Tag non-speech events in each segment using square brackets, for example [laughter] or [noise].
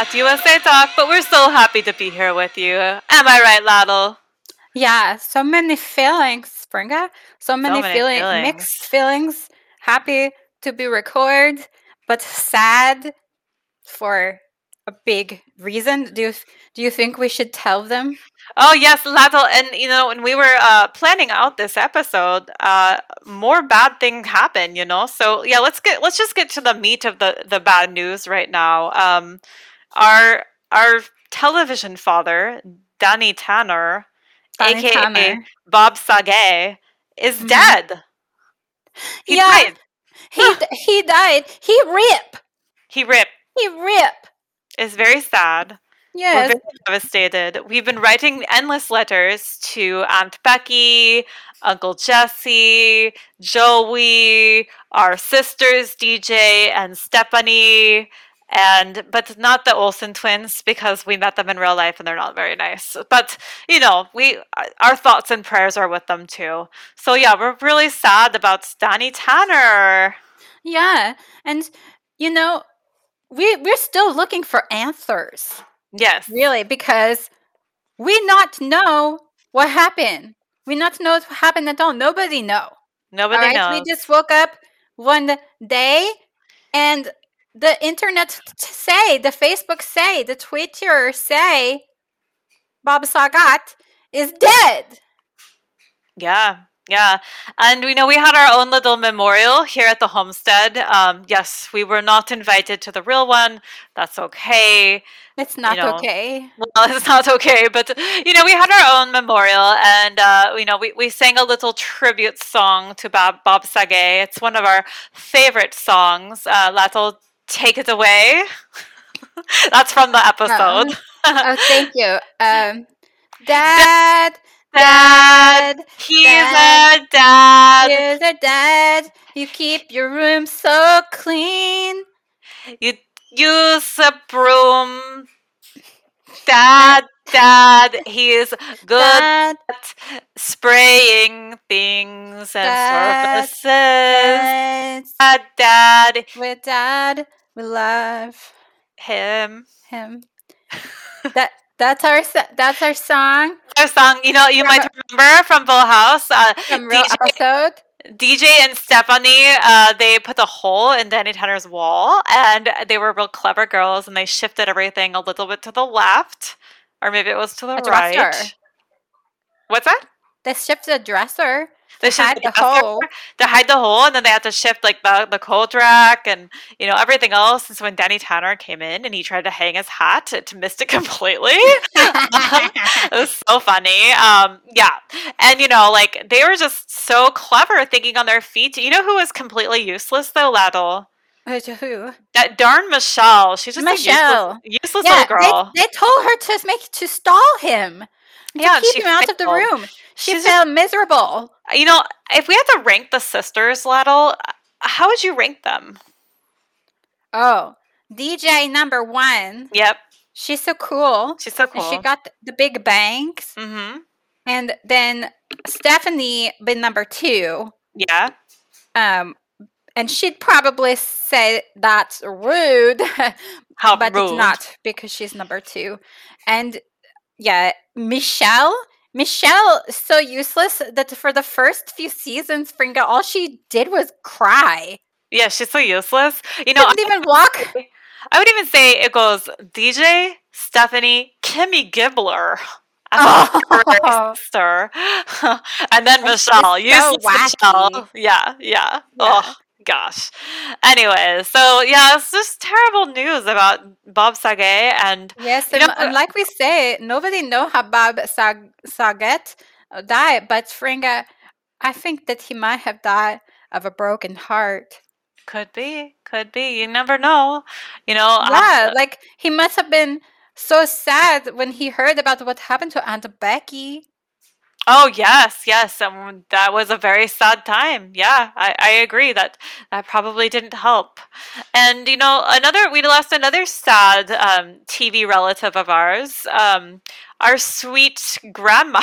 at USA Talk, but we're so happy to be here with you. Am I right, Laddle? Yeah, so many feelings, Springa. So many, many feeling, feelings. mixed feelings. Happy to be recorded, but sad for a big reason. Do you do you think we should tell them? Oh yes, Laddle, and you know when we were uh, planning out this episode, uh, more bad things happen. You know, so yeah, let's get let's just get to the meat of the the bad news right now. Um, our our television father, Danny Tanner, Danny aka Tanner. Bob Saget, is Mhm. dead. He Yeah. died. He [sighs] he died. He rip. He rip. He rip. It's very sad. We're Yes. very devastated. We've been writing endless letters to Aunt Becky, Uncle Jesse, Joey, our sisters DJ and Stephanie, and but not the Olsen twins because we met them in real life and they're not very nice. But you know, we uh, our thoughts and prayers are with them too. So yeah, we're really sad about Danny Tanner. Yeah. And you know, we we're still looking for answers. Yes. Really, because we not know what happened. We not know what happened at all. Nobody know. Nobody all right, knows. we just woke up one day, and the internet say, the Facebook say, the Twitter say, Bob Saget is dead. Yeah, yeah. And we know we had our own little memorial here at the homestead. Um, yes, we were not invited to the real one. That's okay. It's not know, okay. Well, [laughs] it's not okay, but you know, we had our own memorial and uh, you know, we, we sang a little tribute song to Bob Bob Saget. It's one of our favorite songs. Uh Lato, take it away. [laughs] That's from the episode. Oh, thank you. [laughs] Um, Dad, Dad, he's Dad. a dad. here's a dad. You keep your room so clean. You use a broom. Dad, dad, he's good Dad, at spraying things and Dad, surfaces. dad, Dad, dad, with dad, we love him. him. [laughs] that that's our that's our song Our song, you know, you might remember from Full House. Uh, from real DJ, episode. DJ and Stephanie, uh, they put a hole in Danny Tanner's wall, and they were real clever girls, and they shifted everything a little bit to the left, or maybe it was to the A right. dresser. What's that? They shifted the dresser. They hide the hole. to hide the hole, and then they had to shift like the the coat rack and you know everything else. And so when Danny Tanner came in and he tried to hang his hat, it missed it [laughs] completely. [laughs] it was so funny. Um, yeah, and you know, like they were just so clever, thinking on their feet. You know who was completely useless though, Laddle? Who- Who? That darn Michelle. She's just Michelle. a useless, useless Yeah, little girl. They, they told her to make to stall him. To Yeah, keep him out of the room. She She's felt miserable. you know, if we had to rank the sisters, Laddle, how would you rank them? Oh, DJ number one. Yep, She's so cool. she's so And cool. she got th- the big bangs. mm-hmm. And then Stephanie been number two. Yeah. Um, and she'd probably say that's rude, [laughs] How but rude. it's not because she's number two. And yeah, Michelle. Michelle is so useless that for the first few seasons, Fringa, all she did was cry. Yeah, she's so useless. You know, Couldn't even walk. I would even say it goes DJ, Stephanie, Kimmy Gibbler. Oh. sister, [laughs] and then Michelle. so Useless Michelle. Yeah, yeah. Yeah. Oh gosh. Anyway, so yeah, it's just terrible news about Bob Saget and Yes, and, know, and like we say, nobody know how Bob Sag- Saget uh, died, but Fringa, I think that he might have died of a broken heart. could be, could be. You never know. You know. um, Yeah, like he must have been so sad when he heard about what happened to Aunt Becky. Oh yes, yes. Um, that was a very sad time. Yeah, I, I agree that that probably didn't help. And you know, another we lost another sad um, TV relative of ours, um, our sweet grandma,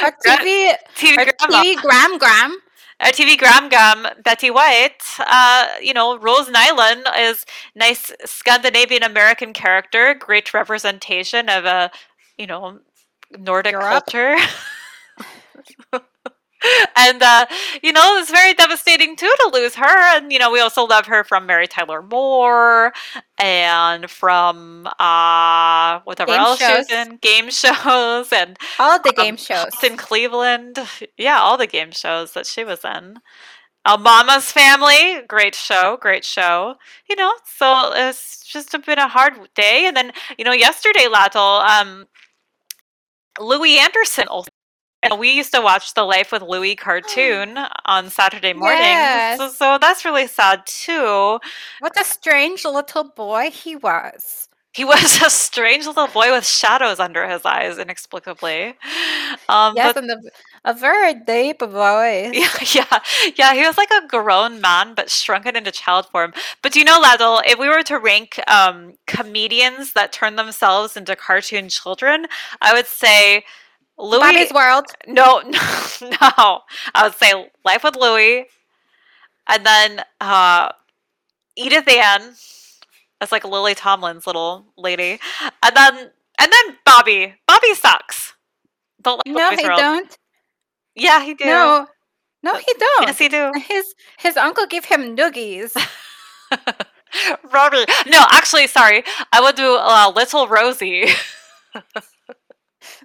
Our [laughs] TV, TV our grandma. TV Gram Gram. our TV Gram Gram, Betty White, uh, you know, Rose Nylund is nice Scandinavian American character, great representation of a, you know, Nordic Europe. culture. [laughs] [laughs] and uh, you know, it's very devastating too to lose her. And you know, we also love her from Mary Tyler Moore and from uh whatever Game else she was shows. in, game shows and All the um, [laughs] game shows. In Cleveland. Yeah, all the game shows that she was in. Uh, Mama's Family, great show, great show. You know, so it's just been a hard day. And then, you know, yesterday, Lato, um, Louie Anderson also. We used to watch the Life with Louie cartoon on Saturday mornings. So, Yes. so that's really sad too. What a strange little boy he was. He was [laughs] a strange little boy with shadows under his eyes, inexplicably. Um, Yes, but and a, a very deep voice. Yeah, [laughs] yeah, yeah. He was like a grown man, but shrunken into child form. But do you know, Ladle, if we were to rank um, comedians that turn themselves into cartoon children, I would say Louis. Bobby's World. No, [laughs] no, no. I would say Life with Louie, and then uh, Edith Ann. That's like Lily Tomlin's little lady, and then and then Bobby. Bobby sucks. Don't like No, Bobby's he World. don't. Yeah, he do. No, no, he don't. Yes, he do. His his uncle gave him noogies. [laughs] Robbie. No, actually, sorry. I would do uh, Little Rosie. [laughs]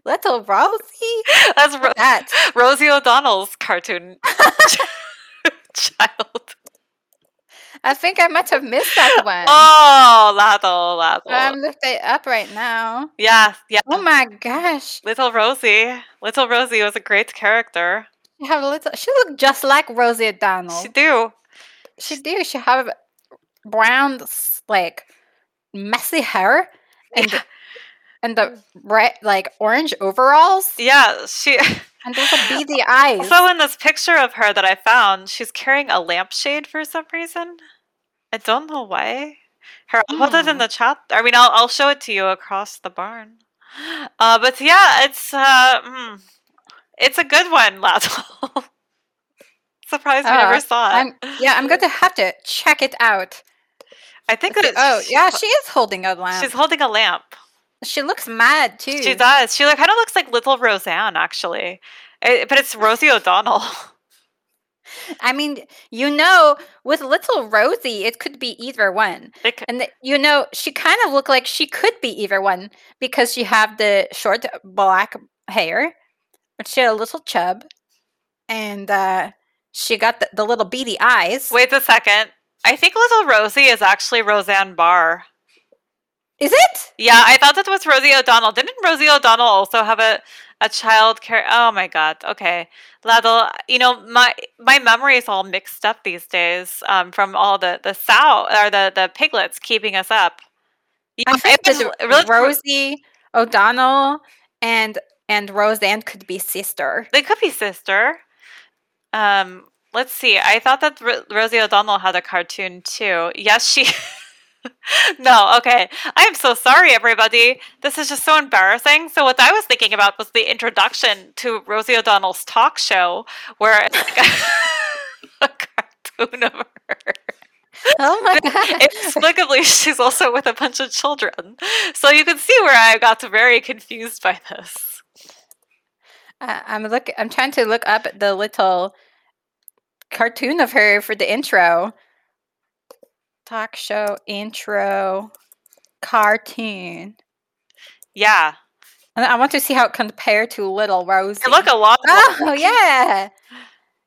Little Rosie. [laughs] That's Ro- That. [laughs] Rosie O'Donnell's cartoon [laughs] child. I think I might have missed that one. Oh, Lado, Lado. I'm looking it up right now. yeah, yeah. Oh my gosh. Little Rosie. Little Rosie was a great character. She have a little she looked just like Rosie O'Donnell. She do. She do. She have brown, like messy hair, and Yeah. And the red, like orange overalls, Yeah, she. [laughs] and those are beady eyes. Also, in this picture of her that I found, she's carrying a lampshade for some reason. I don't know why. Her, I'll put it in Hmm. the chat. I mean, I'll, I'll show it to you across the barn. [gasps] Uh, but yeah, it's uh, mm, it's a good one, Lato. [laughs] Surprised we Ah, never saw it. I'm yeah. I'm going to have to check it out. I think that it's, Oh yeah, she is holding a lamp. she's holding a lamp. She looks mad too. She does. She like, kind of looks like little Roseanne, actually. Eh, but it's Rosie O'Donnell. [laughs] I mean, you know, with little Rosie, it could be either one. And you know, she kind of looked like she could be either one because she have the short black hair, but she had a little chub, and uh, she got the, the little beady eyes. wait a second. I think little Rosie is actually Roseanne Barr. Is it? Yeah, I thought that was Rosie O'Donnell. Didn't Rosie O'Donnell also have a, a child care? Oh my god. Okay, Ladle. You know my my memory is all mixed up these days um, from all the the sow or the the piglets keeping us up. You I think it was really- Rosie O'Donnell and and Roseanne could be sister. They could be sister. Um, let's see. I thought that Ro- Rosie O'Donnell had a cartoon too. Yes, she. [laughs] no, okay. I am so sorry, everybody. This is just so embarrassing. So, what I was thinking about was the introduction to Rosie O'Donnell's talk show, where it's like a, [laughs] a cartoon of her. Oh my god! [laughs] Inexplicably, she's also with a bunch of children. So, you can see where I got very confused by this. Uh, I'm look. I'm trying to look up the little cartoon of her for the intro. Talk show intro cartoon. Yeah. And I want to see how it compared to Little Rosie. They look a lot Oh yeah,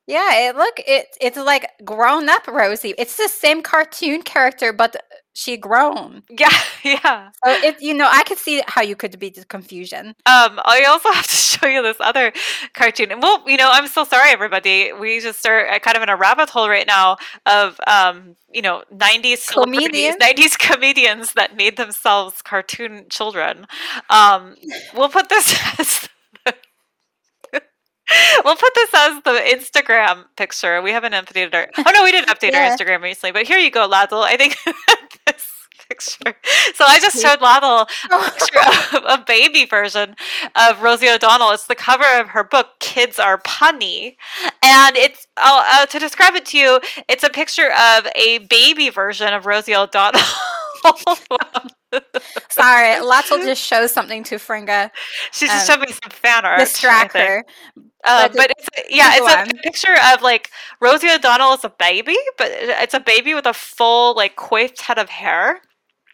yeah. It look it. It's like grown up Rosie. It's the same cartoon character, but she grown. Yeah, [laughs] yeah. So it. You know, I could see how you could be the confusion. Um, I also [laughs] have to show you this other cartoon. And well, you know, I'm so sorry, everybody. We just are kind of in a rabbit hole right now of, um, you know, 90s Comedians? 90s comedians that made themselves cartoon children. Um, we'll put this [laughs] as. We'll put this as the Instagram picture. We haven't updated our. Oh no, we didn't update Yeah. our Instagram recently, but here you go, Lazzle. I think picture. So I just showed Laddle a picture [laughs] of a baby version of Rosie O'Donnell. It's the cover of her book, Kids Are Punny. And it's, uh, uh, to describe it to you, it's a picture of a baby version of Rosie O'Donnell. [laughs] Sorry, Lots just show something to Fringa. She's just Um, showing me some fan art. Distract her. Uh, But but it's yeah, it's a picture of like Rosie O'Donnell as a baby, but it's a baby with a full like coiffed head of hair,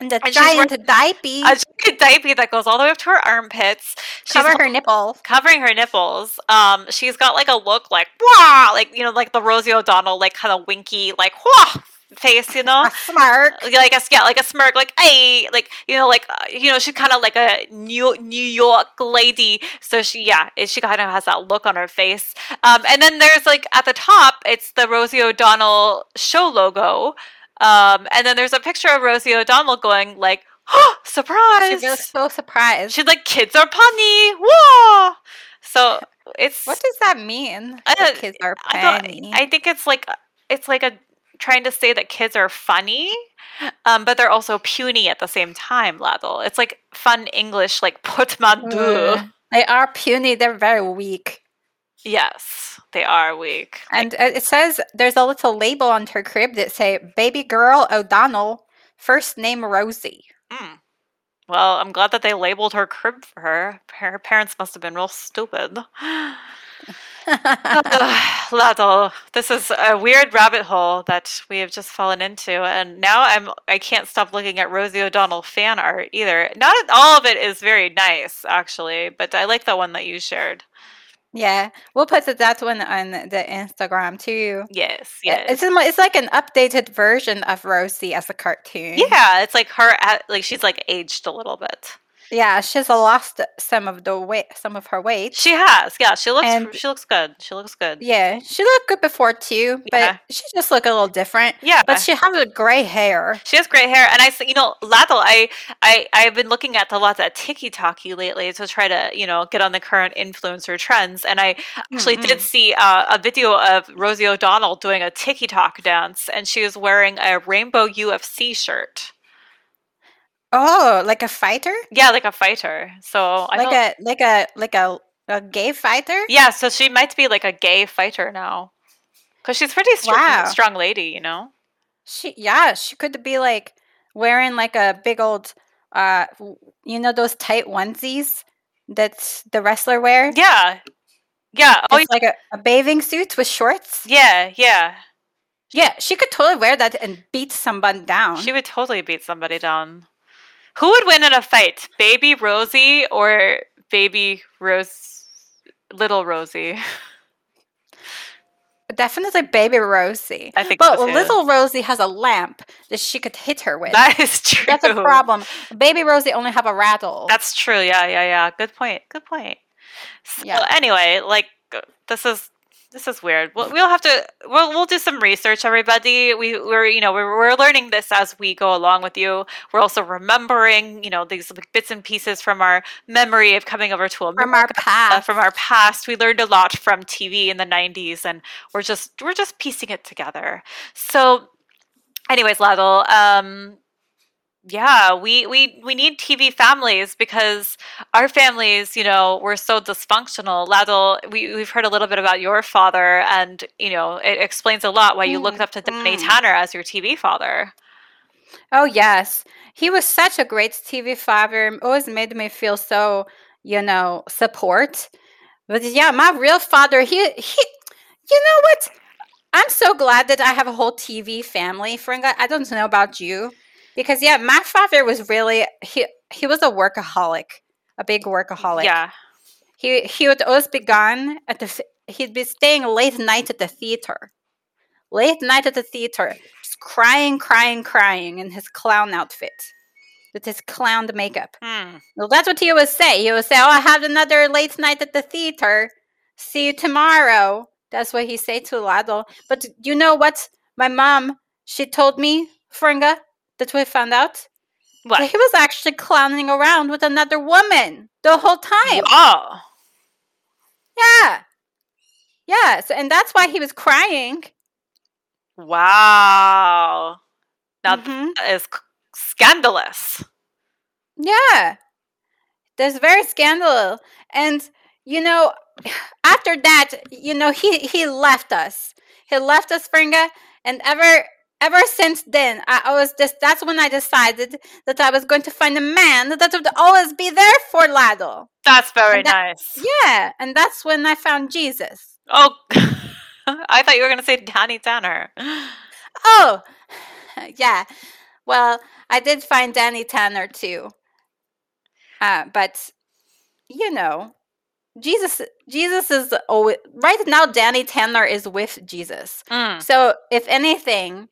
And the And giant diaper a giant diaper that goes all the way up to her armpits. She's cover her nipple. covering her nipples. Um, she's got like a look like wah, like you know, like the Rosie O'Donnell like kind of winky like wah face, you know. [laughs] A smirk. like a yeah, like a smirk, like hey, like you know, like uh, you know, she's kind of like a New New York lady. So she, yeah, she kind of has that look on her face. Um, and then there's like at the top, it's the Rosie O'Donnell show logo. Um, and then there's a picture of Rosie O'Donnell going like, oh, She surprise! was so surprised. She's like, kids are punny, whoa! So it's what does that mean? I The kids are I. I think it's like it's like a trying to say that kids are funny, um, but they're also puny at the same time. Ladle, it's like fun English, like portmanteau. Ugh. They are puny. They're very weak. Yes, they are weak. And uh, it says there's a little label on her crib that say "Baby Girl O'Donnell, first name Rosie." Mm. Well, I'm glad that they labeled her crib for her. Her parents must have been real stupid. [laughs] Ladle, this is a weird rabbit hole that we have just fallen into, and now I'm I can't stop looking at Rosie O'Donnell fan art either. Not all of it is very nice, actually, but I like the one that you shared. Yeah, we'll put that one on the Instagram too. Yes, yes. It's it's like an updated version of Rosie as a cartoon. Yeah, it's like her at, like she's like aged a little bit. Yeah, she's lost some of the weight, some of her weight. She has, yeah. She looks And- she looks good. She looks good. Yeah, she looked good before too, but Yeah. she just look a little different. Yeah, But she has a gray hair. She has gray hair, and I, you know, Ladle. I, I, I've been looking at the lots of TikTok lately to try to, you know, get on the current influencer trends. And I actually did Mm-mm. see uh, a video of Rosie O'Donnell doing a TikTok dance, and she was wearing a rainbow UFC shirt. Oh, like a fighter? Yeah, like a fighter. So I like a like a like a a gay fighter? yeah, so she might be like a gay fighter now, because she's pretty strong, Wow. strong lady, you know. She yeah, she could be like wearing like a big old uh you know those tight onesies that the wrestler wears? Yeah, yeah. Oh, It's like a, a bathing suit with shorts. yeah, yeah. Yeah, she could totally wear that and beat someone down. She would totally beat somebody down. Who would win in a fight, Baby Rosie or Baby Rose, Little Rosie? [laughs] Definitely baby Rosie. I think But so little Rosie has a lamp that she could hit her with. That is true. [laughs] That's a problem. Baby Rosie only have a rattle. That's true. Yeah, yeah, yeah. Good point. Good point. So Yeah. anyway, like this is this is weird. We'll, we'll have to we'll we'll do some research, everybody. We we're you know we're we're learning this as we go along with you. We're also remembering you know these like, bits and pieces from our memory of coming over to America. from our uh, past. from our past. We learned a lot from TV in the 90s and we're just we're just piecing it together. So anyways, Ladle, um yeah, we, we we need TV families because our families, you know, were so dysfunctional. Ladle, we we've heard a little bit about your father, and you know, it explains a lot why you looked Mm, up to Danny mm. Tanner as your TV father. Oh yes, he was such a great TV father. Always made me feel so, you know, support. But yeah, my real father, he he, you know what? I'm so glad that I have a whole TV family. Fringa, I don't know about you, because yeah, my father was really he he was a workaholic, a big workaholic. Yeah. He he would always be gone at the he'd be staying late night at the theater, late night at the theater, just crying, crying, crying in his clown outfit, with his clown makeup. Hmm. Well, that's what he would say. He would say, "Oh, I have another late night at the theater. See you tomorrow." That's what he say to Lado. But you know what? My mom, she told me, Fringa, that we found out What? he was actually clowning around with another woman the whole time. Oh. Yeah. Yeah. So, and that's why he was crying. Wow. Now Mhm. that is scandalous. Yeah. That's very scandalous. And you know, after that, you know, he he left us. He left us, Fringa, and ever ever since then, I, I was just that's when I decided that I was going to find a man that would always be there for Lado. That's very that- nice. Yeah, and that's when I found Jesus. Oh, [laughs] I thought you were going to say Danny Tanner. Oh, [sighs] yeah. Well, I did find Danny Tanner too. Uh, but you know, Jesus Jesus is always right now Danny Tanner is with Jesus. Mm. So, if anything,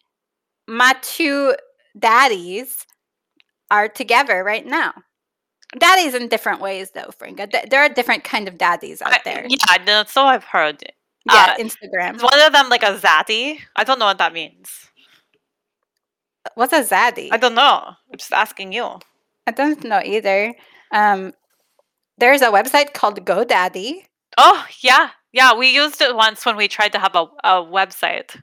my two daddies are together right now. Daddies in different ways though, Fringa. Th- There are different kind of daddies out I- there. yeah, no, so I've heard. Yeah, uh, Instagram. Is one of them like a zaddy? I don't know what that means. What's a zaddy? I don't know. I'm just asking you. I don't know either. Um, there's a website called GoDaddy. Oh, yeah. Yeah, we used it once when we tried to have a, a website.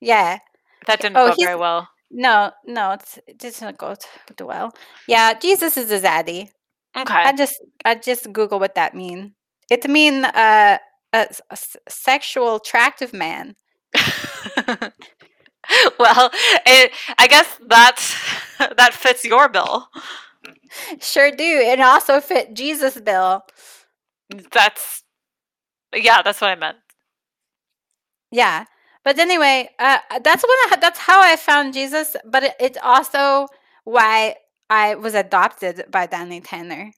Yeah. That didn't Oh, go very well. No, no, it's, it doesn't go t- well. Yeah, Jesus is a zaddy. Okay. I just I just Google what that mean. It mean uh, a, a sexual attractive man. [laughs] well, it, I guess that [laughs] that fits your bill. Sure do. It also fit Jesus bill. That's yeah, that's what I meant. Yeah. But anyway, uh, that's when I, that's how I found Jesus. But it, it's also why I was adopted by Danny Tanner.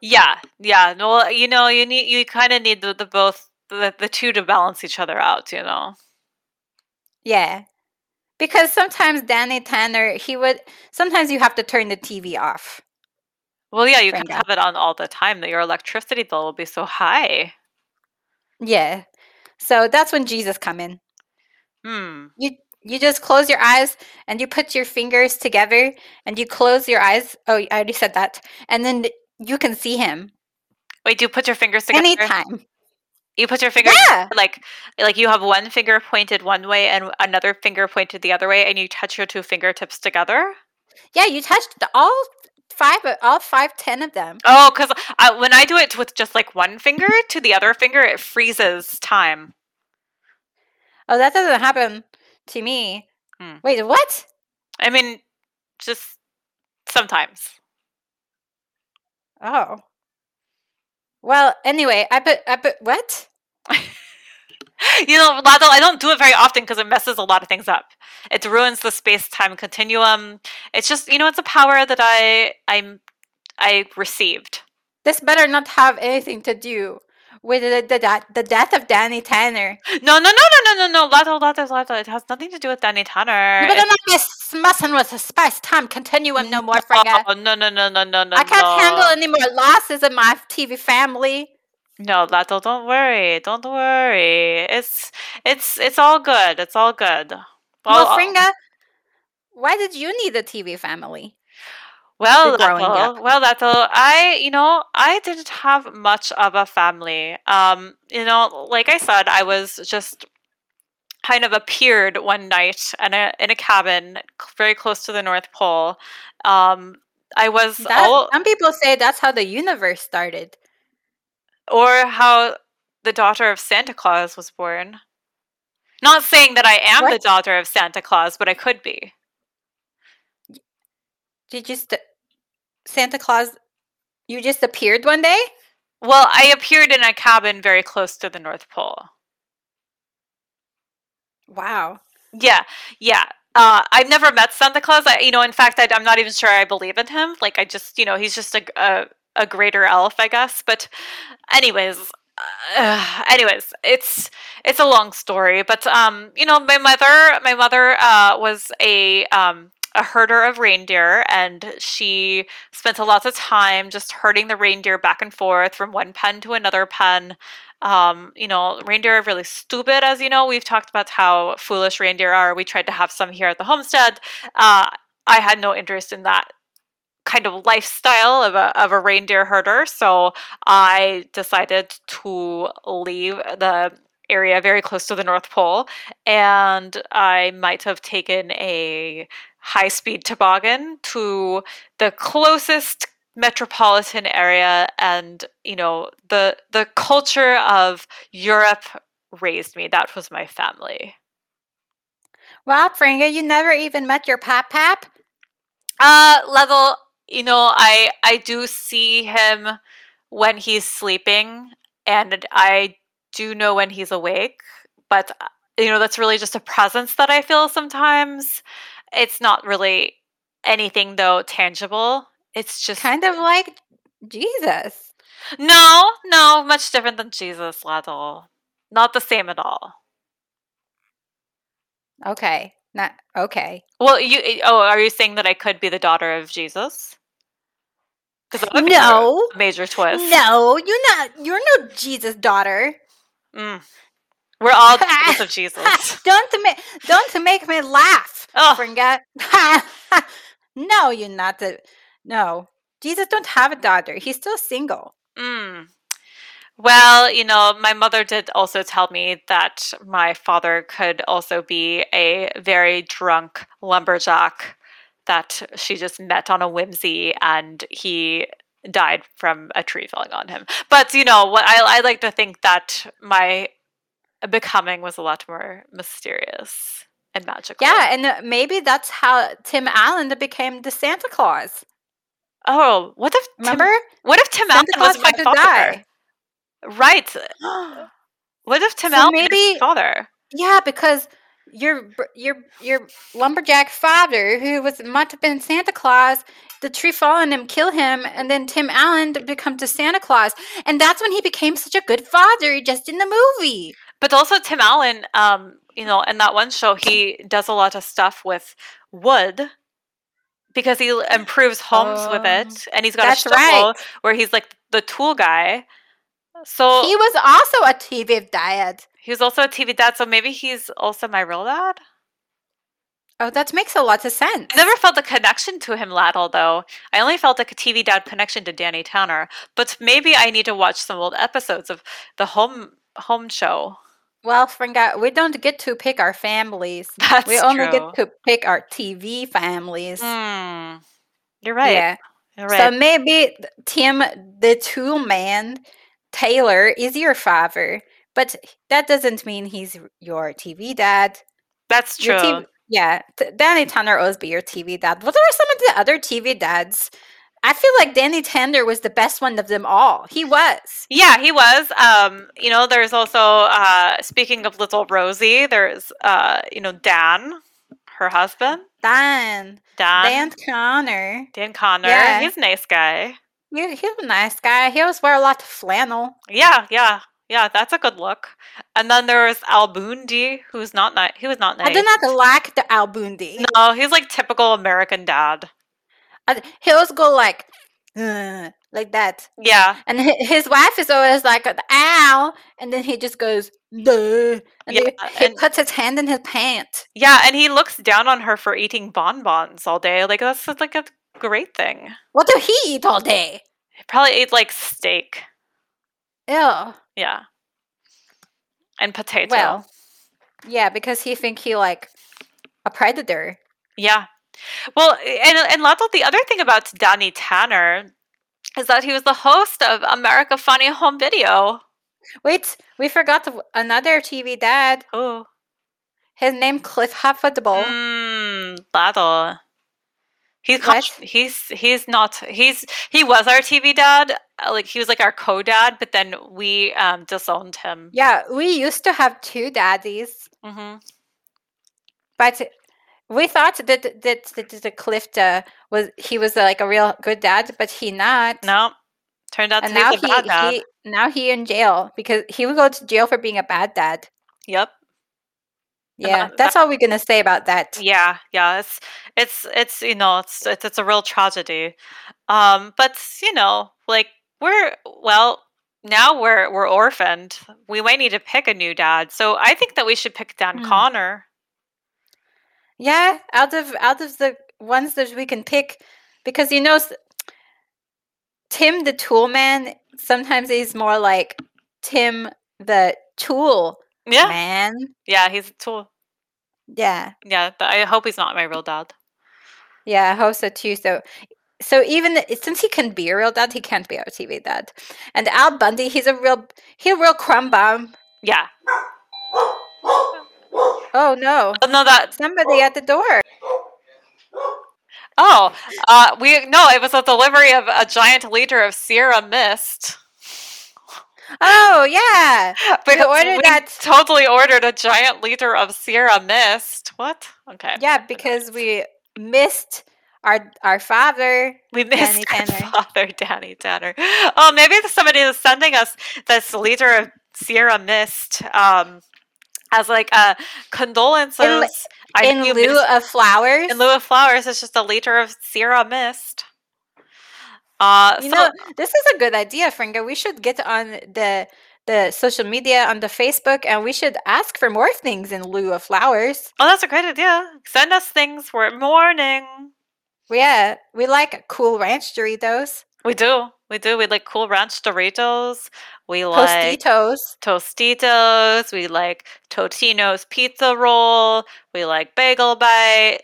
Yeah, yeah. No, you know, you need you kind of need the, the both the, the two to balance each other out. You know. Yeah. Because sometimes Danny Tanner, he would sometimes you have to turn the TV off. Well, yeah, you can't have it on all the time. That your electricity bill will be so high. Yeah. So that's when Jesus come in. Hmm. You you just close your eyes and you put your fingers together and you close your eyes. Oh, I already said that. And then you can see him Wait, do you put your fingers together? anytime. You put your fingers Yeah. like like you have one finger pointed one way and another finger pointed the other way, and you touch your two fingertips together. Yeah, you touched the, all five all five ten of them. Oh, because when I do it with just like one finger to the other finger, it freezes time. Oh, that doesn't happen to me. Hmm. Wait, what? I mean, just sometimes. Oh. Well, anyway, I put I put what? [laughs] [laughs] you know, Lado, I don't do it very often because it messes a lot of things up. It ruins the space-time continuum. It's just, you know, it's a power that I I'm I received. This better not have anything to do with the the, the, death of Danny Tanner. No, no, no, no, no, no, no, Lado, Lado, Lado. It has nothing to do with Danny Tanner. You better It's- not be messing with the space time continuum no more, Fringa. Oh, no, no, no, no, no, no. I can't no. handle any more losses in my TV family. No, Lato, don't worry. Don't worry. It's it's it's all good. It's all good. Well, Well, Fringa, why did you need a TV family? well, Lato, well, Lato, I you know I didn't have much of a family. Um, you know, like I said, I was just kind of appeared one night in a in a cabin very close to the North Pole. Um, I was That, all some people say that's how the universe started. Or how the daughter of Santa Claus was born. Not saying that I am the daughter of Santa Claus, but I could be. You just Santa Claus. You just appeared one day. Well, I appeared in a cabin very close to the North Pole. Wow. Yeah, yeah. Uh, I've never met Santa Claus. I, you know, in fact, I, I'm not even sure I believe in him. Like, I just, you know, he's just a, a, a greater elf, I guess. But, anyways, uh, anyways, it's it's a long story. But, um, you know, my mother, my mother uh, was a um, a herder of reindeer, and she spent a lot of time just herding the reindeer back and forth from one pen to another pen um, you know, reindeer are really stupid, as you know. We've talked about how foolish reindeer are. We tried to have some here at the homestead. Uh, I had no interest in that kind of lifestyle of a, of a reindeer herder, so I decided to leave the area very close to the North Pole, and I might have taken a high speed toboggan to the closest metropolitan area and you know the the culture of Europe raised me. That was my family. Wow, Fringa, you never even met your pap pap? uh level you know I I do see him when he's sleeping and I do know when he's awake but uh, you know that's really just a presence that I feel sometimes it's not really anything though tangible it's just Kind of like Jesus. No, no, much different than Jesus, Laddle. Not the same at all. Okay. Not okay. Well, you eh, oh, are you saying that I could be the daughter of Jesus? Because that would be No. major twist. No, you're not you're no Jesus daughter. Mm. We're all daughters of Jesus. [laughs] don't to make don't to make me laugh, Oh, Fringa. [laughs] no, you're not the no. Jesus don't have a daughter. He's still single. mm. Well, you know, my mother did also tell me that my father could also be a very drunk lumberjack that she just met on a whimsy and he died from a tree falling on him. But, you know, what I, I like to think that my becoming was a lot more mysterious and magical. Yeah, and uh, maybe that's how Tim Allen became the Santa Claus. Oh, what if Tim, Remember? what if Tim Allen Claus was my father? die. Right. What if [gasps] Tim So Allen maybe- father? Yeah, because your your your lumberjack father, who was might have been Santa Claus, the tree fall on him, kill him, and then Tim Allen becomes the Santa Claus, and that's when he became such a good father, just in the movie. But also Tim Allen, um, you know, in that one show, he does a lot of stuff with wood because he improves homes with Oh, it, and he's got a shovel right. where he's like the tool guy. So He was also a TV dad. he was also a TV dad. So maybe he's also my real dad. Oh, that makes a lot of sense. I never felt a connection to him, Laddle, though. I only felt like a TV dad connection to Danny Tanner. But maybe I need to watch some old episodes of the home home show. Well, Fringa, we don't get to pick our families. [laughs] That's we only true. get to pick our TV families. Hmm. You're right. Yeah. You're right. So maybe Tim, the tool man, Taylor, is your father, but that doesn't mean he's your TV dad. That's true. TV yeah, Danny Tanner always be your TV dad. What are some of the other TV dads? I feel like Danny Tanner was the best one of them all. He was. Yeah, he was. Um, you know, there's also uh speaking of little Rosie, there's uh, you know, Dan, her husband. Dan. Dan. Dan Connor. Dan Connor. Yeah. He's a nice guy. He, he's a nice guy. He always wear a lot of flannel. Yeah, yeah. Yeah, that's a good look. And then there was Al Bundy, who's not nice. He was not nice. I do not like the Al Bundy. No, he's like typical American dad. I- he always go like, "Uh," like that. Yeah. And his wife is always like, ow. And then he just goes, duh. And Yeah, then he and- puts his hand in his pants. Yeah, and he looks down on her for eating bonbons all day. Like that's like a great thing. What do he eat all day? He probably ate like steak. Ew. Yeah. And potato. Well, yeah, because he think he like a predator. Yeah. Well, and and Lato, the other thing about Danny Tanner is that he was the host of America Funny Home Video. Wait, we forgot the, another TV dad. Oh. His name Cliff Huxtable. Mmm, Lato. He's What? he's he's not he's he was our TV dad, uh, like he was like our co-dad, but then we um disowned him. Yeah, we used to have two daddies, hmm but we thought that that, that, that the Cliff uh, was he was like a real good dad, but he not. No, turned out to and be now the he, bad dad. he now he in jail because he would go to jail for being a bad dad. Yep. Yeah, that- [laughs] that's all we're gonna say about that. Yeah, yeah, it's it's it's you know it's it's, it's a real tragedy, um, but you know like we're well now we're we're orphaned. We might need to pick a new dad, so I think that we should pick Dan Hmm. Connor. Yeah, out of out of the ones that we can pick, because you know, Tim the Tool Man. Sometimes he's more like Tim the Tool Yeah, Man. yeah, he's a tool. Yeah, Yeah, th- I hope he's not my real dad. Yeah, I hope so too. So, so even since he can be a real dad, he can't be our TV dad. And Al Bundy, he's a real, he a real crumb bomb. Yeah. Oh no, Oh, no, that. somebody at the door. Oh, uh, we no. It was a delivery of a giant liter of Sierra Mist. Oh yeah, [laughs] Because ordered we that- Totally ordered a giant liter of Sierra Mist. What? Okay. yeah, because we missed our our father. We missed Danny our father, Danny Tanner. Oh, maybe somebody is sending us this liter of Sierra Mist um, as like a condolences. I in lieu missed- of flowers. in lieu of flowers, it's just a liter of Sierra Mist. Uh, you so, know, this is a good idea, Fringa. We should get on the the social media on the Facebook, and we should ask for more things in lieu of flowers. oh, that's a great idea. Send us things. We're mourning. Yeah, we like cool ranch Doritos, We do. We do. We like Cool Ranch Doritos. We like Tostitos. Tostitos. We like Totino's Pizza Roll. We like Bagel Bite.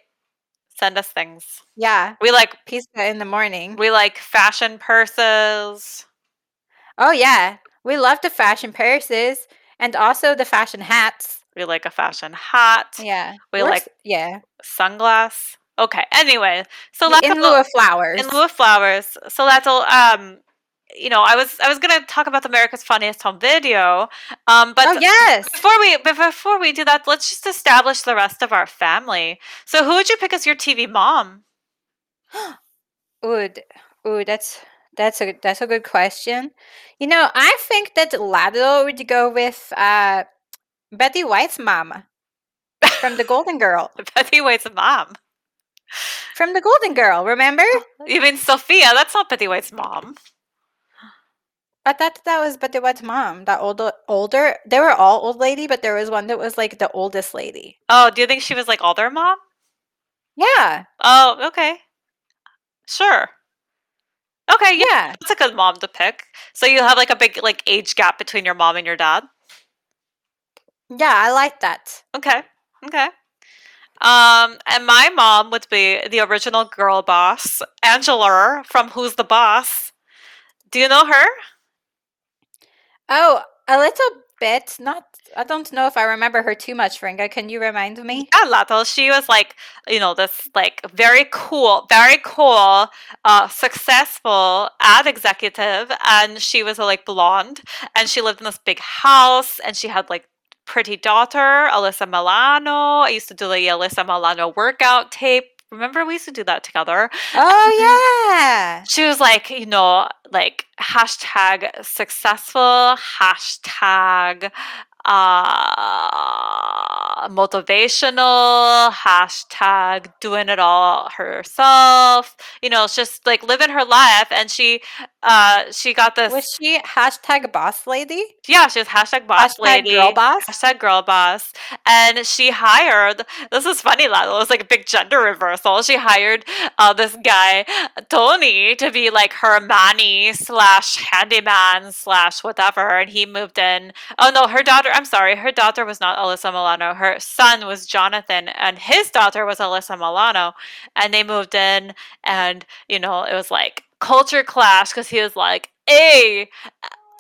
Send us things. Yeah, We like pizza in the morning. we like fashion purses. Oh yeah, we love the fashion purses and also the fashion hats. We like a fashion hat. Yeah, We we're like yeah Sunglass. Okay. Anyway, so let's in lieu of flowers. in lieu of flowers. So that's all. Um, you know, I was I was gonna talk about America's Funniest Home Video. Um, but oh yes, Before we but before we do that, let's just establish the rest of our family. So who would you pick as your TV mom? [gasps] Ooh, ooh, that's that's a that's a good question. You know, I think that Lado would go with uh, Betty White's mom from the Golden Girl. [laughs] Betty White's mom. From the Golden Girl, remember? You mean Sophia? That's not Betty White's mom. I thought that was Betty White's mom. That older, older. They were all old lady, but there was one that was like the oldest lady. Oh, do you think she was like all their mom? Yeah, Oh, okay. Sure. Okay, yeah, yeah, that's a good mom to pick. So you have like a big like age gap between your mom and your dad. yeah. I like that. Okay. Okay. Um, and my mom would be the original girl boss, Angela from Who's the Boss. Do you know her? Oh, a little bit. Not. I don't know if I remember her too much, Fringa. Can you remind me? Yeah, Lato. She was like, you know, this like very cool, very cool, uh, successful ad executive, and she was uh, like blonde, and she lived in this big house, and she had like pretty daughter, Alyssa Milano. I used to do the Alyssa Milano workout tape. Remember, we used to do that together. Oh mm-hmm. yeah. She was like, you know, like hashtag successful, hashtag uh motivational hashtag doing it all herself you know it's just like living her life and she uh she got this Was she hashtag boss lady? yeah she was hashtag boss hashtag lady girl boss? hashtag girl boss and she hired this is funny Lalo. it was like a big gender reversal she hired uh, this guy tony to be like her manny slash handyman slash whatever and he moved in oh no her daughter i'm sorry her daughter was not alyssa milano. Her son was jonathan and his daughter was alyssa milano and they moved in and you know it was like culture clash because he was like hey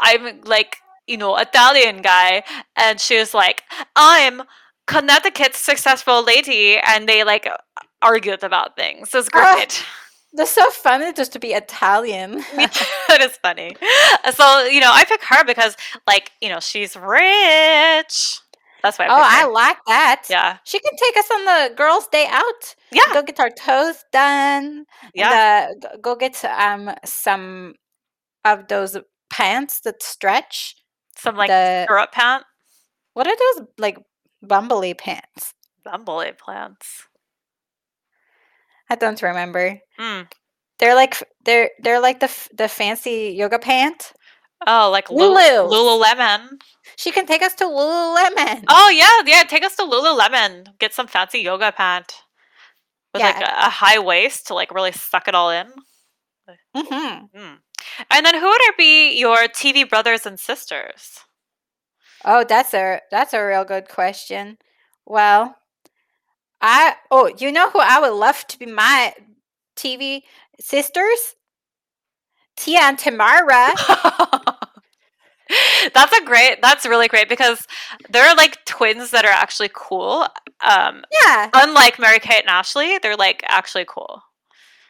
i'm like you know italian guy and she was like i'm connecticut's successful lady and they like argued about things. It was great That's so funny just to be Italian. [laughs] [laughs] it is funny so you know i pick her because like you know she's rich that's why I oh, I like that. yeah She can take us on the girls' day out. yeah Go get our toes done. yeah And, uh, go get um some of those pants that stretch. some like the- stirrup pant What are those like bumbly pants? bumblebee plants I don't remember. mm. They're like they're they're like the the fancy yoga pant. oh like Lul- Lulus. lululemon She can take us to Lululemon. Oh yeah, yeah. Take us to Lululemon. Get some fancy yoga pant with like a, a high waist to like really suck it all in. hmm Mm. And then who would it be your TV brothers and sisters? Oh, that's a that's a real good question. Well, I oh, you know who I would love to be my TV sisters, Tia and Tamara. [laughs] that's a great. That's really great because they're like twins that are actually cool. Um, Yeah, unlike Mary Kate and Ashley, they're like actually cool.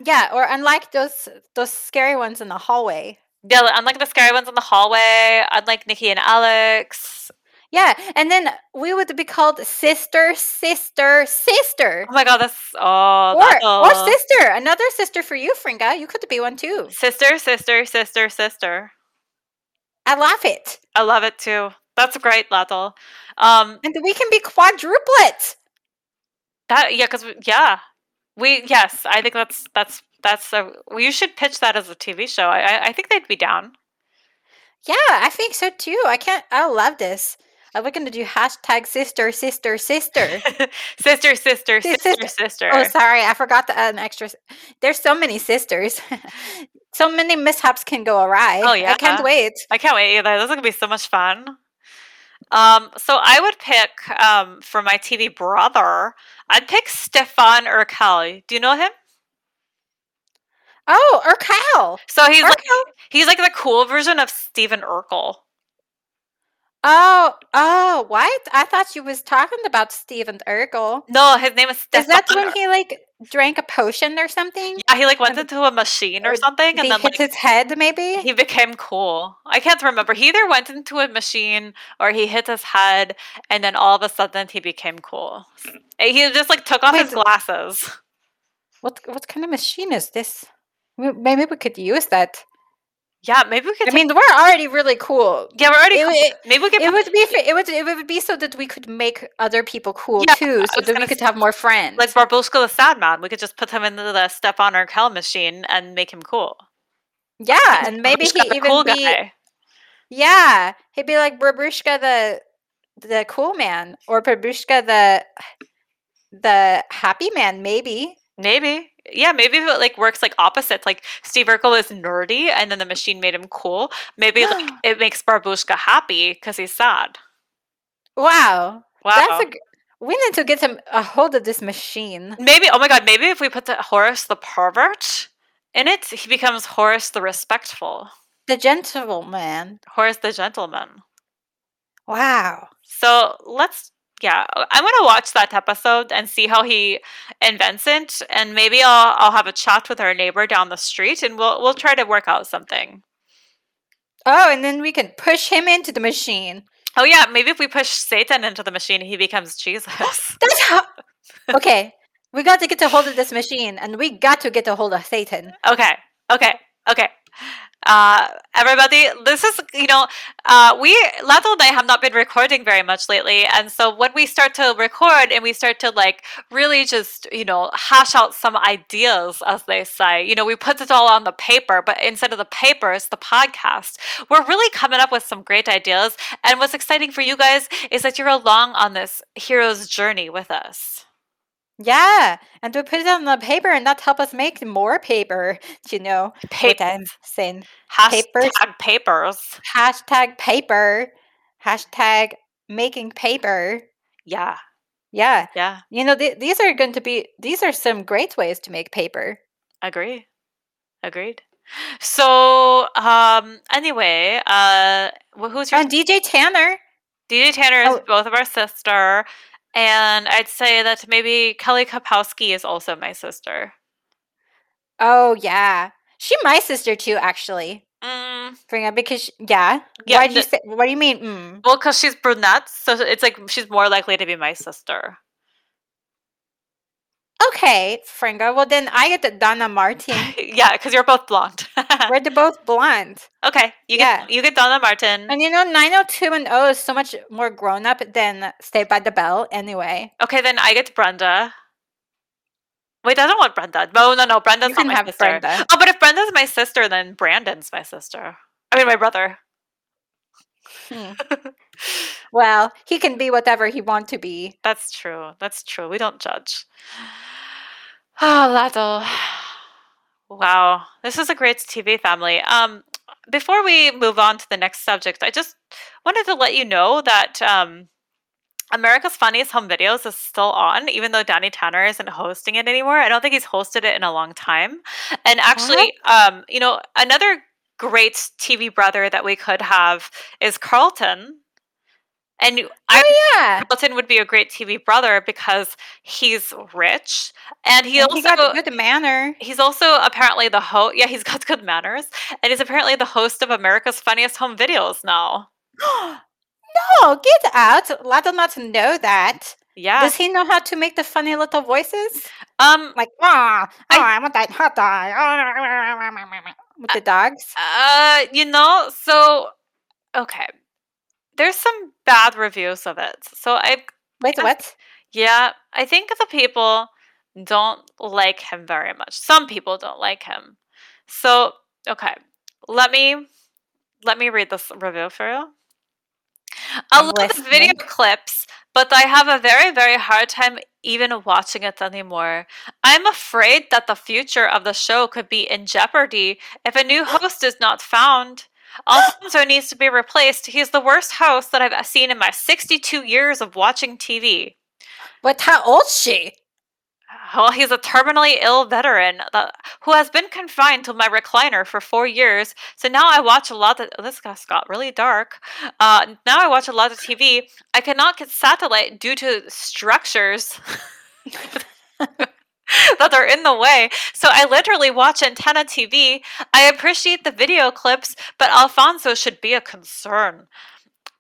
yeah. Or unlike those those scary ones in the hallway. Yeah, unlike the scary ones in the hallway, unlike Nikki and Alex. Yeah, and then we would be called sister, sister, sister. Oh my god, that's oh, Or, that's or sister, another sister for you, Fringa. You could be one too. sister, sister, sister, sister. I love it. I love it too. That's great, Laddle. Um, And we can be quadruplets. that yeah, because yeah, we yes, I think that's that's that's a. You should pitch that as a TV show. I, I think they'd be down. Yeah, I think so too. I can't. I love this. Are we gonna do hashtag sister, sister, sister? [laughs] sister, sister, Sis- sister, sister. oh, sorry, I forgot the an extra. There's so many sisters. [laughs] so many mishaps can go awry. Oh, yeah. I can't wait. I can't wait either. This is gonna be so much fun. Um, so I would pick um for my TV brother. I'd pick Stefan Urkel. Do you know him? Oh, Urkel. So he's like he's like the cool version of Stephen Urkel. Oh, oh, what? I thought you was talking about Steven Urkel. No, his name is Stefan. Is that when he like drank a potion or something? Yeah, he like went and- into a machine or or something, and he then hit like his head, maybe. he became cool. I can't remember. He either went into a machine or he hit his head, and then all of a sudden he became cool. And He just like took off Wait, his glasses. what what kind of machine is this? Maybe we could use that. Yeah, maybe we could. I take- mean, we're already really cool. yeah, we're already. it cool. would- maybe we could. It would be it would it would be so that we could make other people cool Yeah, too, so that we could s- have more friends. like Barbushka the Sad Man. We could just put him into the Stefan Urkel machine and make him cool. yeah, and maybe he even cool be guy. yeah, he'd be like Babushka the the cool man or Babushka the the happy man, maybe. Maybe. Yeah, maybe if it like works like opposites. Like Steve Urkel is nerdy and then the machine made him cool. Maybe like [gasps] it makes Barbushka happy because he's sad. Wow, Wow. that's a. g- We need to get him a hold of this machine. maybe oh my god, maybe if we put the Horace the pervert in it, he becomes Horace the respectful. The gentleman. Horace the gentleman. Wow. So let's yeah, I'm gonna watch that episode and see how he invents it, and maybe I'll I'll have a chat with our neighbor down the street, and we'll we'll try to work out something. Oh, and then we can push him into the machine. Oh yeah, maybe if we push Satan into the machine, he becomes Jesus. [gasps] That's how. [laughs] Okay, we got to get a hold of this machine, and we got to get a hold of Satan. okay, okay, okay. Uh, everybody, this is you know, uh, we Lato and I have not been recording very much lately, and so when we start to record and we start to like really just you know hash out some ideas, as they say, you know, we put it all on the paper, but instead of the paper, it's the podcast. We're really coming up with some great ideas, and what's exciting for you guys is that you're along on this hero's journey with us. Yeah, and we put it on the paper, and that help us make more paper. You know Paper, I'm saying? hashtag papers. papers. Hashtag paper. Hashtag making paper. Yeah, Yeah, yeah. you know th- these are going to be these are some great ways to make paper. Agree. Agreed. So, um, anyway, uh, wh- who's your And DJ Tanner. DJ Tanner is oh. both of our sister, and I'd say that maybe Kelly Kapowski is also my sister. Oh yeah, she my sister too, actually. Mm, up because sh- yeah. Yeah, Why do you say? What do you mean? Mm. well, because she's brunette, so it's like she's more likely to be my sister. Okay, Fringa. Well, then I get the Donna Martin. [laughs] yeah, because you're both blonde. [laughs] We're the both blonde. okay, you Yeah. get you get Donna Martin. And you know, 90210 is so much more grown up than Saved by the Bell anyway. Okay, then I get Brenda. Wait, I don't want Brenda. No, no, no. Brenda's You not my have sister. Brenda. Oh, but if Brenda's my sister, then Brandon's my sister. I mean, my brother. Hmm. [laughs] Well, he can be whatever he want to be. That's true. That's true. We don't judge. [sighs] Oh, Lado. [sighs] Wow, this is a great TV family. Um, before we move on to the next subject, I just wanted to let you know that um, America's Funniest Home Videos is still on, even though Danny Tanner isn't hosting it anymore. I don't think he's hosted it in a long time. And actually, um, you know, another great TV brother that we could have is Carlton. And I Oh yeah. Carlton would be a great TV brother because he's rich and he And also he got good manner. he's also apparently the host. Yeah, he's [laughs] got good manners, and he's apparently the host of America's Funniest Home Videos now. [gasps] no, get out. Let them not know that. Yeah. Does he know how to make the funny little voices? um. Like, ah, I- oh, I want that hot dog. [laughs] With the dogs? Uh. You know. So. Okay. There's some bad reviews of it. So I. Wait, I- what? Yeah. I think the people don't like him very much. Some people don't like him. So okay. Let me. Let me read this review for you. I love the video clips, but I have a very, very hard time even watching it anymore. I'm afraid that the future of the show could be in jeopardy if a new host is not found. Alfonso needs to be replaced. He's the worst host that I've seen in my 62 years of watching TV. But how old's she? Well, he's a terminally ill veteran that, who has been confined to my recliner for four years. So now I watch a lot of this just got really dark. Uh, now I watch a lot of TV. I cannot get satellite due to structures [laughs] [laughs] [laughs] that are in the way. So I literally watch antenna TV. I appreciate the video clips, but Alfonso should be a concern.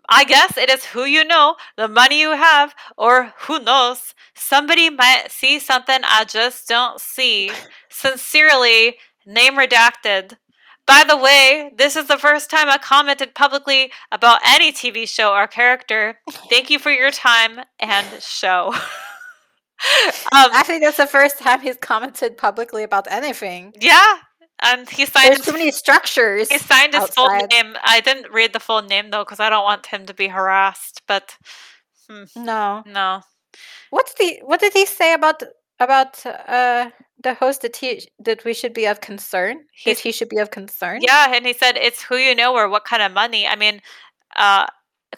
I guess it is who you know, the money you have, or who knows. Somebody might see something I just don't see. Sincerely, name redacted. By the way, this is the first time I commented publicly about any TV show or character. Thank you for your time and show. [laughs] [laughs] um, Actually, that's the first time he's commented publicly about anything. yeah, and he signed There's too many structures. he signed his full name. I didn't read the full name though because I don't want him to be harassed. But No. no, What's the what did he say about about uh the host that he that we should be of concern? That he should be of concern? Yeah, and he said it's who you know or what kind of money. I mean, uh,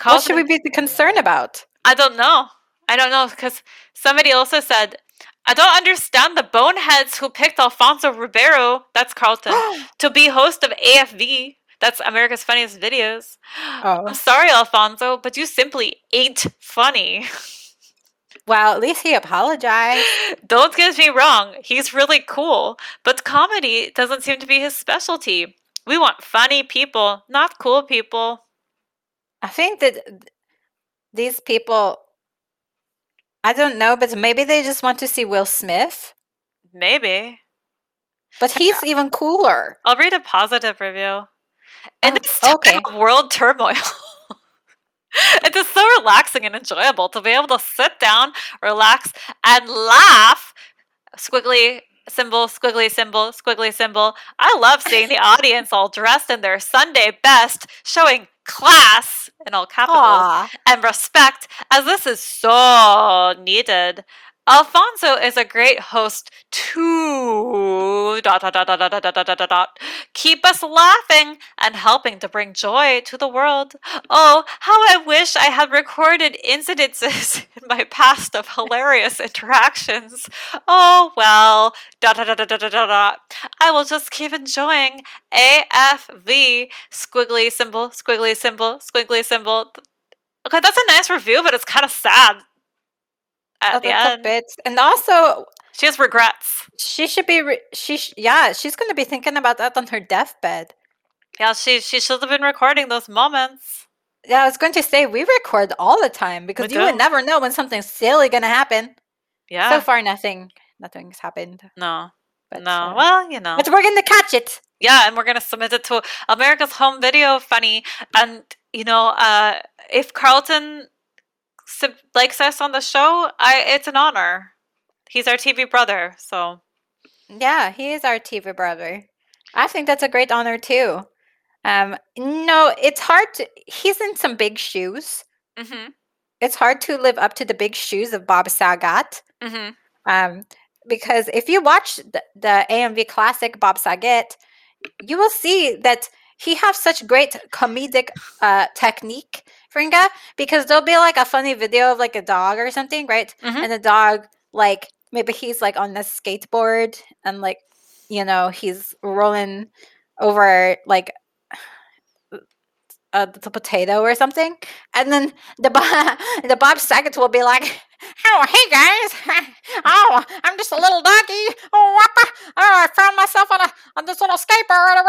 What should we be concerned about? I don't know. I don't know because somebody also said I don't understand the boneheads who picked Alfonso Ribeiro. That's Carlton [gasps] to be host of AFV. That's America's Funniest Videos. oh. I'm sorry, Alfonso, but you simply ain't funny. [laughs] Well, at least he apologized. [laughs] Don't get me wrong, he's really cool, but comedy doesn't seem to be his specialty. We want funny people, not cool people. I think that these people I don't know, but maybe they just want to see Will Smith. Maybe. But he's even cooler. I'll read a positive review. In Oh, this okay. world turmoil, [laughs] it is so relaxing and enjoyable to be able to sit down, relax, and laugh. Squiggly symbol, squiggly symbol, squiggly symbol. I love seeing the [laughs] audience all dressed in their Sunday best, showing class in all capitals Aw. and respect, as this is so needed. Alfonso is a great host to dot dot dot dot dot dot dot dot keep us laughing and helping to bring joy to the world. Oh, how I wish I had recorded incidences in my past of hilarious interactions. Oh well, dot dot dot dot dot dot. dot. I will just keep enjoying AFV squiggly symbol, squiggly symbol, squiggly symbol. Okay, that's a nice review, but it's kind of sad at the end. bit. And also, She has regrets. she should be. Re- she sh- yeah, she's going to be thinking about that on her deathbed. Yeah, she she should have been recording those moments. Yeah, I was going to say we record all the time because We you would never know when something's silly going to happen. Yeah. So far, nothing. Nothing's happened. no. But, no. uh, well, you know. but we're going to catch it. Yeah, and we're gonna submit it to America's Home Video Funny. And you know, uh, if Carlton sub- likes us on the show, I it's an honor. He's our TV brother, so Yeah, he is our TV brother. I think that's a great honor too. Um, no, it's hard to. He's in some big shoes. hmm It's hard to live up to the big shoes of Bob Saget. hmm Um, because if you watch the, the AMV classic Bob Saget, you will see that he has such great comedic uh, technique Fringa, because there'll be like a funny video of like a dog or something, right? Mhm. And the dog, like maybe he's like on the skateboard and like you know he's rolling over like a, the potato or something, and then the Bob, [laughs] the Bob Saget will be like, "Oh, hey guys! [laughs] Oh, I'm just a little doggy. Oh, whoppa. oh I found myself on a on this little skateboard.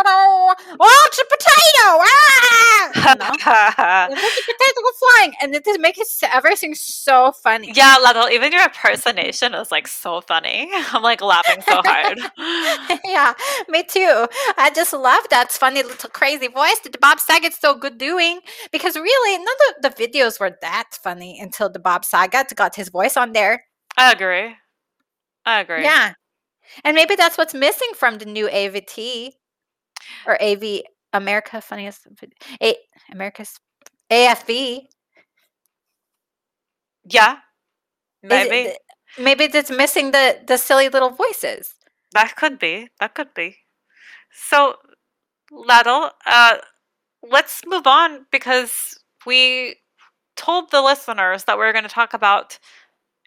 Oh, it's a potato! Ah!" You know? [laughs] The potato go flying, and it just makes everything so funny. yeah, Laddle, even your impersonation is like so funny. [laughs] I'm like laughing so hard. yeah, me too. I just love that funny little crazy voice that Bob Saget's so good doing. Because really, none of the videos were that funny until the Bob Saget got his voice on there. I agree. I agree. Yeah. And maybe that's what's missing from the new AVT or AV America Funniest A, America's AFV. Yeah. It Maybe. th- maybe it's missing the the silly little voices. That could be. That could be. So, Laddle, uh, let's move on because we told the listeners that we are going to talk about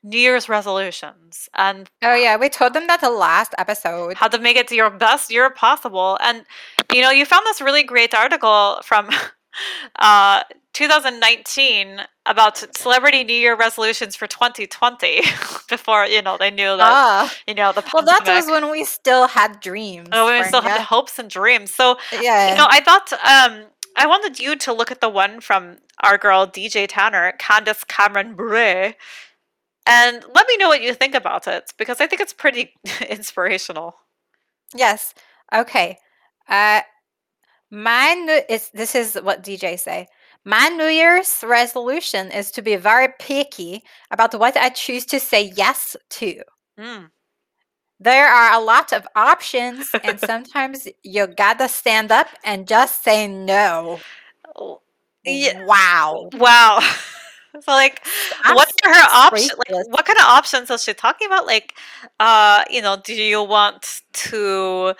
New Year's resolutions and Oh yeah, we told them that the last episode. how to make it to your best year possible. And you know, you found this really great article from [laughs] uh, 2019 about celebrity New Year resolutions for 2020 [laughs] before you know they knew that Ah, you know the well, that was when we still had dreams. Oh, we still had hopes and dreams. So yeah. you know, I thought um, I wanted you to look at the one from our girl DJ Tanner, Candace Cameron Bure, and let me know what you think about it because I think it's pretty [laughs] inspirational. Yes. Okay. Uh, my new is this is what DJ say. My New Year's resolution is to be very picky about what I choose to say yes to. Mm. There are a lot of options, and [laughs] sometimes you gotta stand up and just say no. Yeah. Wow. Wow. [laughs] so like I'm what are her options like what kind of options is she talking about like uh you know do you want to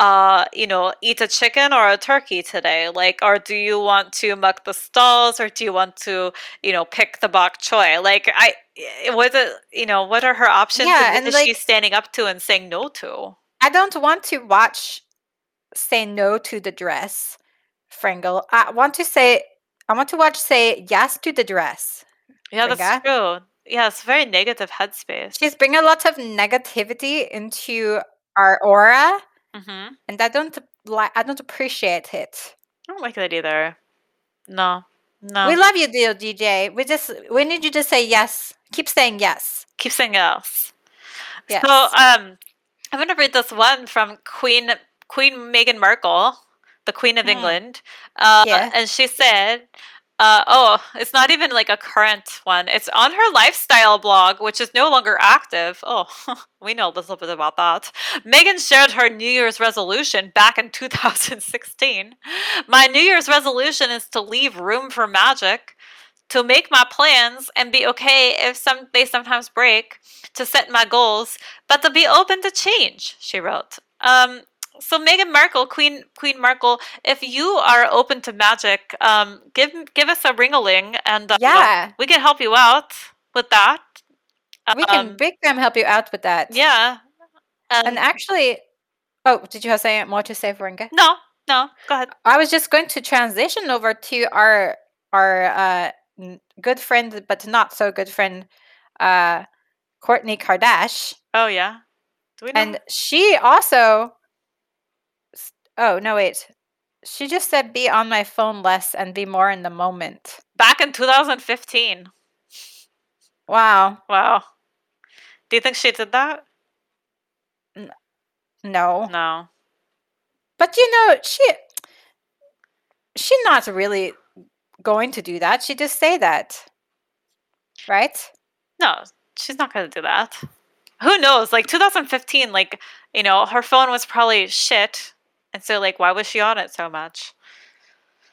uh you know eat a chicken or a turkey today? Like or do you want to muck the stalls or do you want to you know pick the bok choy? Like i i- what it you know what are her options Yeah, and and, what is she standing up to and saying no to? I don't want to watch say no to the dress, Fringle. I want to say I want to watch say yes to the dress. yeah that's true. Yeah it's very negative headspace. She's bringing a lot of negativity into our aura, mm-hmm. and I don't like. I don't appreciate it. i don't like that either no no We love you, dear DJ. We just we need you to say yes. Keep saying yes. keep saying yes Yes. So um, I'm going to read this one from Queen Queen Meghan Markle, the Queen of Hmm. England, uh, Yeah. and she said, uh, "Oh, it's not even like a current one. It's on her lifestyle blog, which is no longer active. Oh, [laughs] we know a little bit about that. Meghan shared her New Year's resolution back in [laughs] 2016. My New Year's resolution is to leave room for magic." To make my plans and be okay if some they sometimes break, to set my goals, but to be open to change, she wrote. Um, so Meghan Markle, Queen Queen Markle, if you are open to magic, um, give give us a ringaling, and uh, Yeah. we can help you out with that. We can Um, big time help you out with that. yeah. Um, And actually, oh, did you have say more to say, Veringa? no, no, go ahead. I was just going to transition over to our our uh, good friend, but not so good friend, uh, Kourtney Kardashian, Oh yeah. Do we know? and she also. Oh no! Wait, she just said be on my phone less and be more in the moment. back in 2015. Wow. Wow. Do you think she did that? No, No. but you know she. She's not really going to do that. She just say that, right? No, she's not going to do that. Who knows? Like 2015, like, you know, her phone was probably shit. And so, like, why was she on it so much?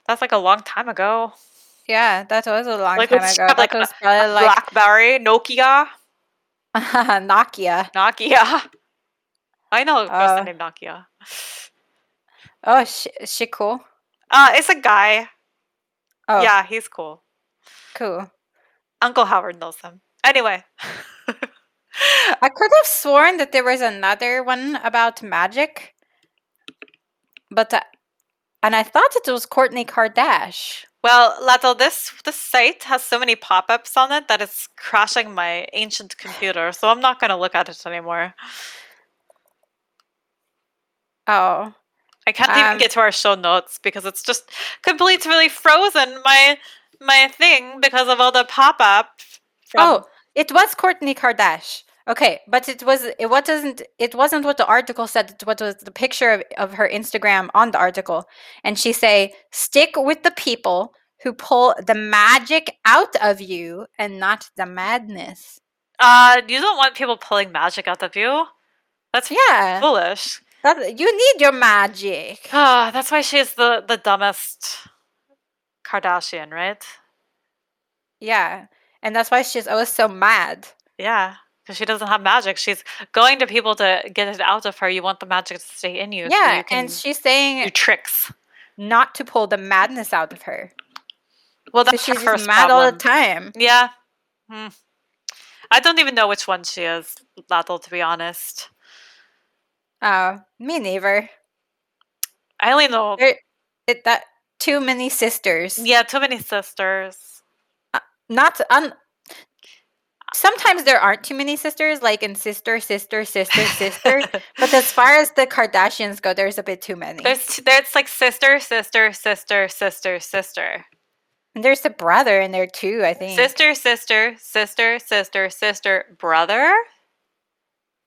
That's like a long time ago. Yeah, that was a long Like, time ago. got, That like, a- was probably like Blackberry, Nokia, [laughs] Nokia. Nokia. I know a person Uh, named Nokia. Oh, she, she cool. Uh, it's a guy. Oh, Yeah, he's cool. Cool. Uncle Howard knows them. Anyway. [laughs] I could have sworn that there was another one about magic, but uh, and I thought it was Kourtney Kardashian. Well, Lato, this this site has so many pop-ups on it that it's crashing my ancient computer, so I'm not gonna look at it anymore. Oh, I can't even Um, get to our show notes because it's just completely frozen my my thing because of all the pop-up. From, oh, it was Kourtney Kardashian. Okay, but it was it wasn't it wasn't what the article said. It what was the picture of, of her Instagram on the article, and she say stick with the people who pull the magic out of you and not the madness. uh, you don't want people pulling magic out of you. That's Yeah, foolish. that, you need your magic. [sighs] Ah, that's why she's the the dumbest Kardashian, right? Yeah, and that's why she's always so mad. Yeah, because she doesn't have magic. She's going to people to get it out of her. You want the magic to stay in you. so Yeah, you can and she's do saying tricks. not to pull the madness out of her. Well, So that's she's her first mad all the problem. time. Yeah. Hmm. I don't even know which one she is, Laddle, to be honest. Oh, me neither. I only know. There, it that too many sisters. Yeah, too many sisters. Not un. Sometimes there aren't too many sisters, like in sister, sister, sister, sister. but as far as the Kardashians go, there's a bit too many. There's there's like sister, sister, sister, sister, sister, and there's a brother in there too. I think. sister, sister, sister, sister, sister, brother.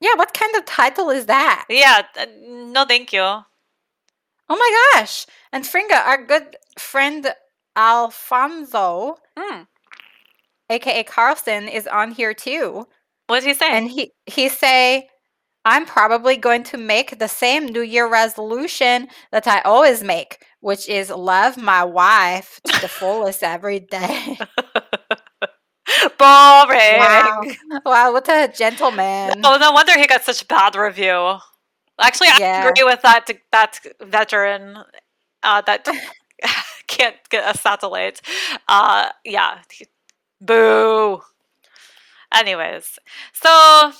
Yeah. What kind of title is that? Yeah, no, thank you. Oh my gosh! And Fringa, our good friend Alfonso, Hmm. Aka Carlton, is on here too. What did he say? and he he say i'm probably going to make the same new year resolution that i always make which is love my wife to the fullest every day [laughs] Boring. wow wow what a gentleman Oh, no wonder he got such a bad review. Actually, I Yeah. agree with that that veteran uh, that [laughs] [laughs] can't get a satellite. Uh, yeah, boo. Anyways, so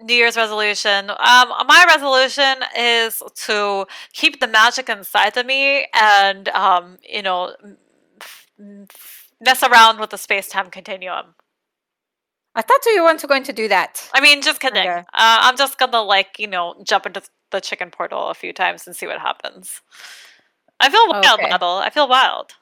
New Year's resolution. Um, my resolution is to keep the magic inside of me and um, you know f- f- mess around with the space time continuum. i thought you weren't going to do that I mean, just kidding. Okay. Uh, I'm just gonna like you know jump into the chicken portal a few times and see what happens. I feel wild, Okay. Waddle. I feel wild.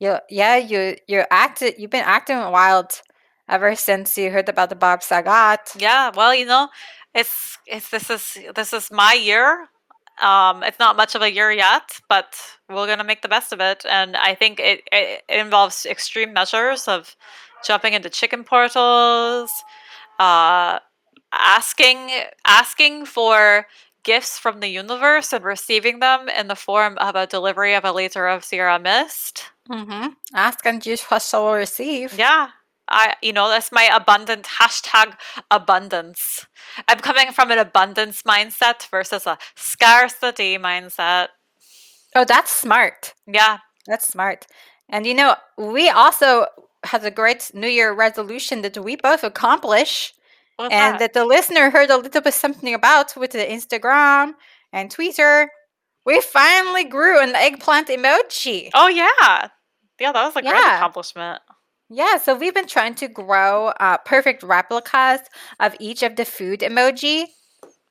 You yeah you you've been acting wild ever since you heard about the Bob Saget Yeah. Well, you know, it's it's this is this is my year. Um, it's not much of a year yet, but we're gonna make the best of it. And I think it it, it involves extreme measures of jumping into chicken portals, uh, asking asking for gifts from the universe and receiving them in the form of a delivery of a liter of Sierra Mist. mm-hmm. ask and you shall receive Yeah. I you know, that's my abundant hashtag abundance. I'm coming from an abundance mindset versus a scarcity mindset. oh that's smart Yeah. That's smart. And you know, we also had a great New Year resolution that we both accomplish What's and that? that the listener heard a little bit something about with the Instagram and Twitter. We finally grew an eggplant emoji. Oh yeah. Yeah, that was a great accomplishment. Yeah, so we've been trying to grow uh, perfect replicas of each of the food emoji,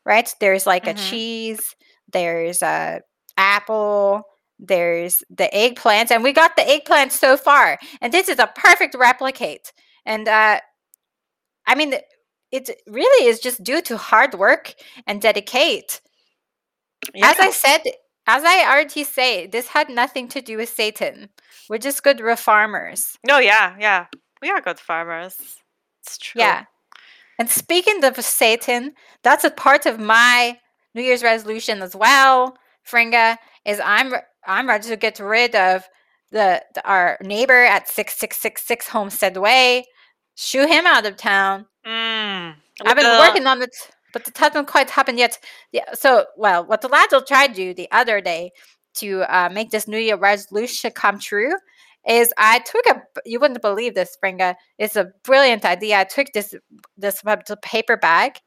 right? There's like a Mhm. cheese, there's a apple, there's the eggplant, and we got the eggplant so far. And this is a perfect replicate. And uh, I mean, it really is just due to hard work and dedicate. Yeah. As I said, as I already say, this had nothing to do with Satan. We're just good farmers. no, yeah, yeah. We are good farmers. It's true. Yeah. And speaking of Satan, that's a part of my New Year's resolution as well. Fringa is I'm I'm ready to get rid of the, the our neighbor at six six six six Homestead Way. Shoo him out of town. Mm. I've been working on it, but it hasn't quite happened yet. Yeah. So well, what the lads will try to do the other day to uh, make this New Year resolution come true is I took a you wouldn't believe this, Springa. It's a brilliant idea. I took this this paper bag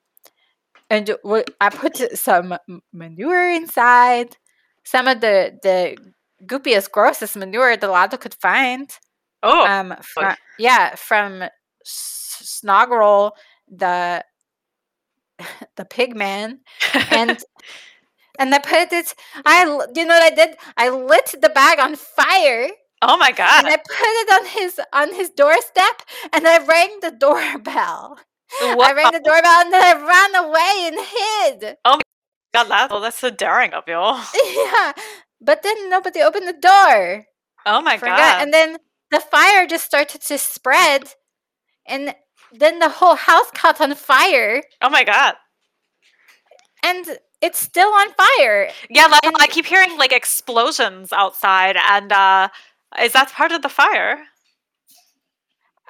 and I put some manure inside, some of the the goopiest, grossest manure the Lado could find. Oh, um, from, yeah, from Snoggle, the [laughs] the pig man, and [laughs] and I put it. I you know what I did? I lit the bag on fire. Oh my god! And I put it on his on his doorstep, and I rang the doorbell. I rang the doorbell, and then I ran away and hid. Oh my god, that's, oh, that's so daring of you. [laughs] yeah, but then nobody opened the door. Oh my god! And then the fire just started to spread, and then the whole house [laughs] caught on fire. Oh my god! And it's still on fire. Yeah, like, and, I keep hearing like explosions outside, and uh, is that part of the fire?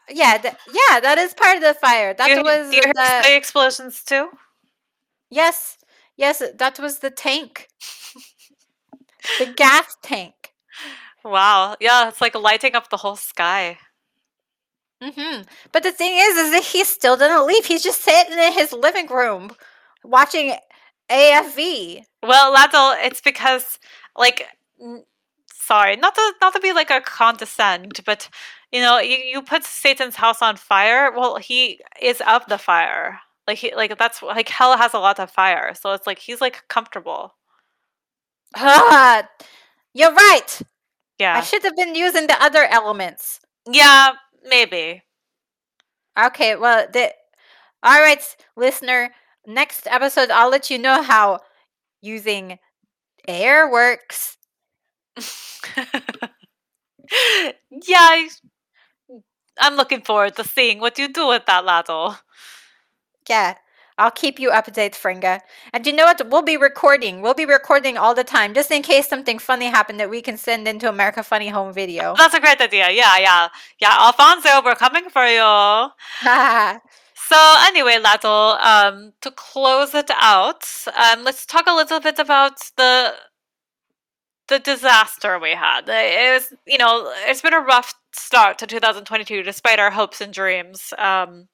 Yeah, th- yeah, that is part of the fire. That you, was you the explosions too. Yes, yes, that was the tank, the gas tank. Wow, yeah, it's like lighting up the whole sky. Mm-hmm. But the thing is, is that he still didn't leave. He's just sitting in his living room watching AFV. Well, Laddle, it's because like sorry, not to not to be like a condescend, but you know, you, you put Satan's house on fire. Well, he is of the fire. Like he like that's like hell has a lot of fire, so it's like he's like comfortable. [laughs] You're right. Yeah, I should have been using the other elements. Yeah, maybe. Okay, well, the all right, listener. Next episode, I'll let you know how using air works. [laughs] yeah, I'm looking forward to seeing what you do with that ladle. Yeah, I'll keep you updated, Fringa. And you know what? We'll be recording. We'll be recording all the time, just in case something funny happened that we can send into America Funny Home Video. That's a great idea. Yeah, yeah, yeah. Alfonso, we're coming for you. [laughs] so anyway, Ladle, um, to close it out, um, let's talk a little bit about the the disaster we had. It was, you know, it's been a rough start to 2022 despite our hopes and dreams. Um.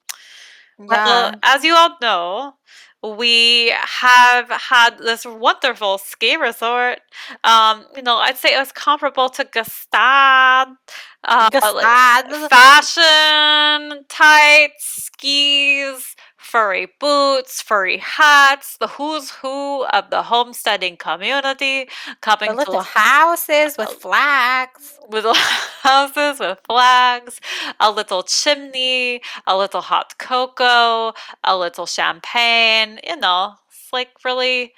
Well, as you all know, we have had this wonderful ski resort. Um, you know, I'd say it was comparable to Gstaad. Uh. Like fashion, tights, skis, furry boots, furry hats, the who's who of the homesteading community coming the little to houses with flags. Little [laughs] houses with flags, a little chimney, a little hot cocoa, a little champagne, you know, it's like really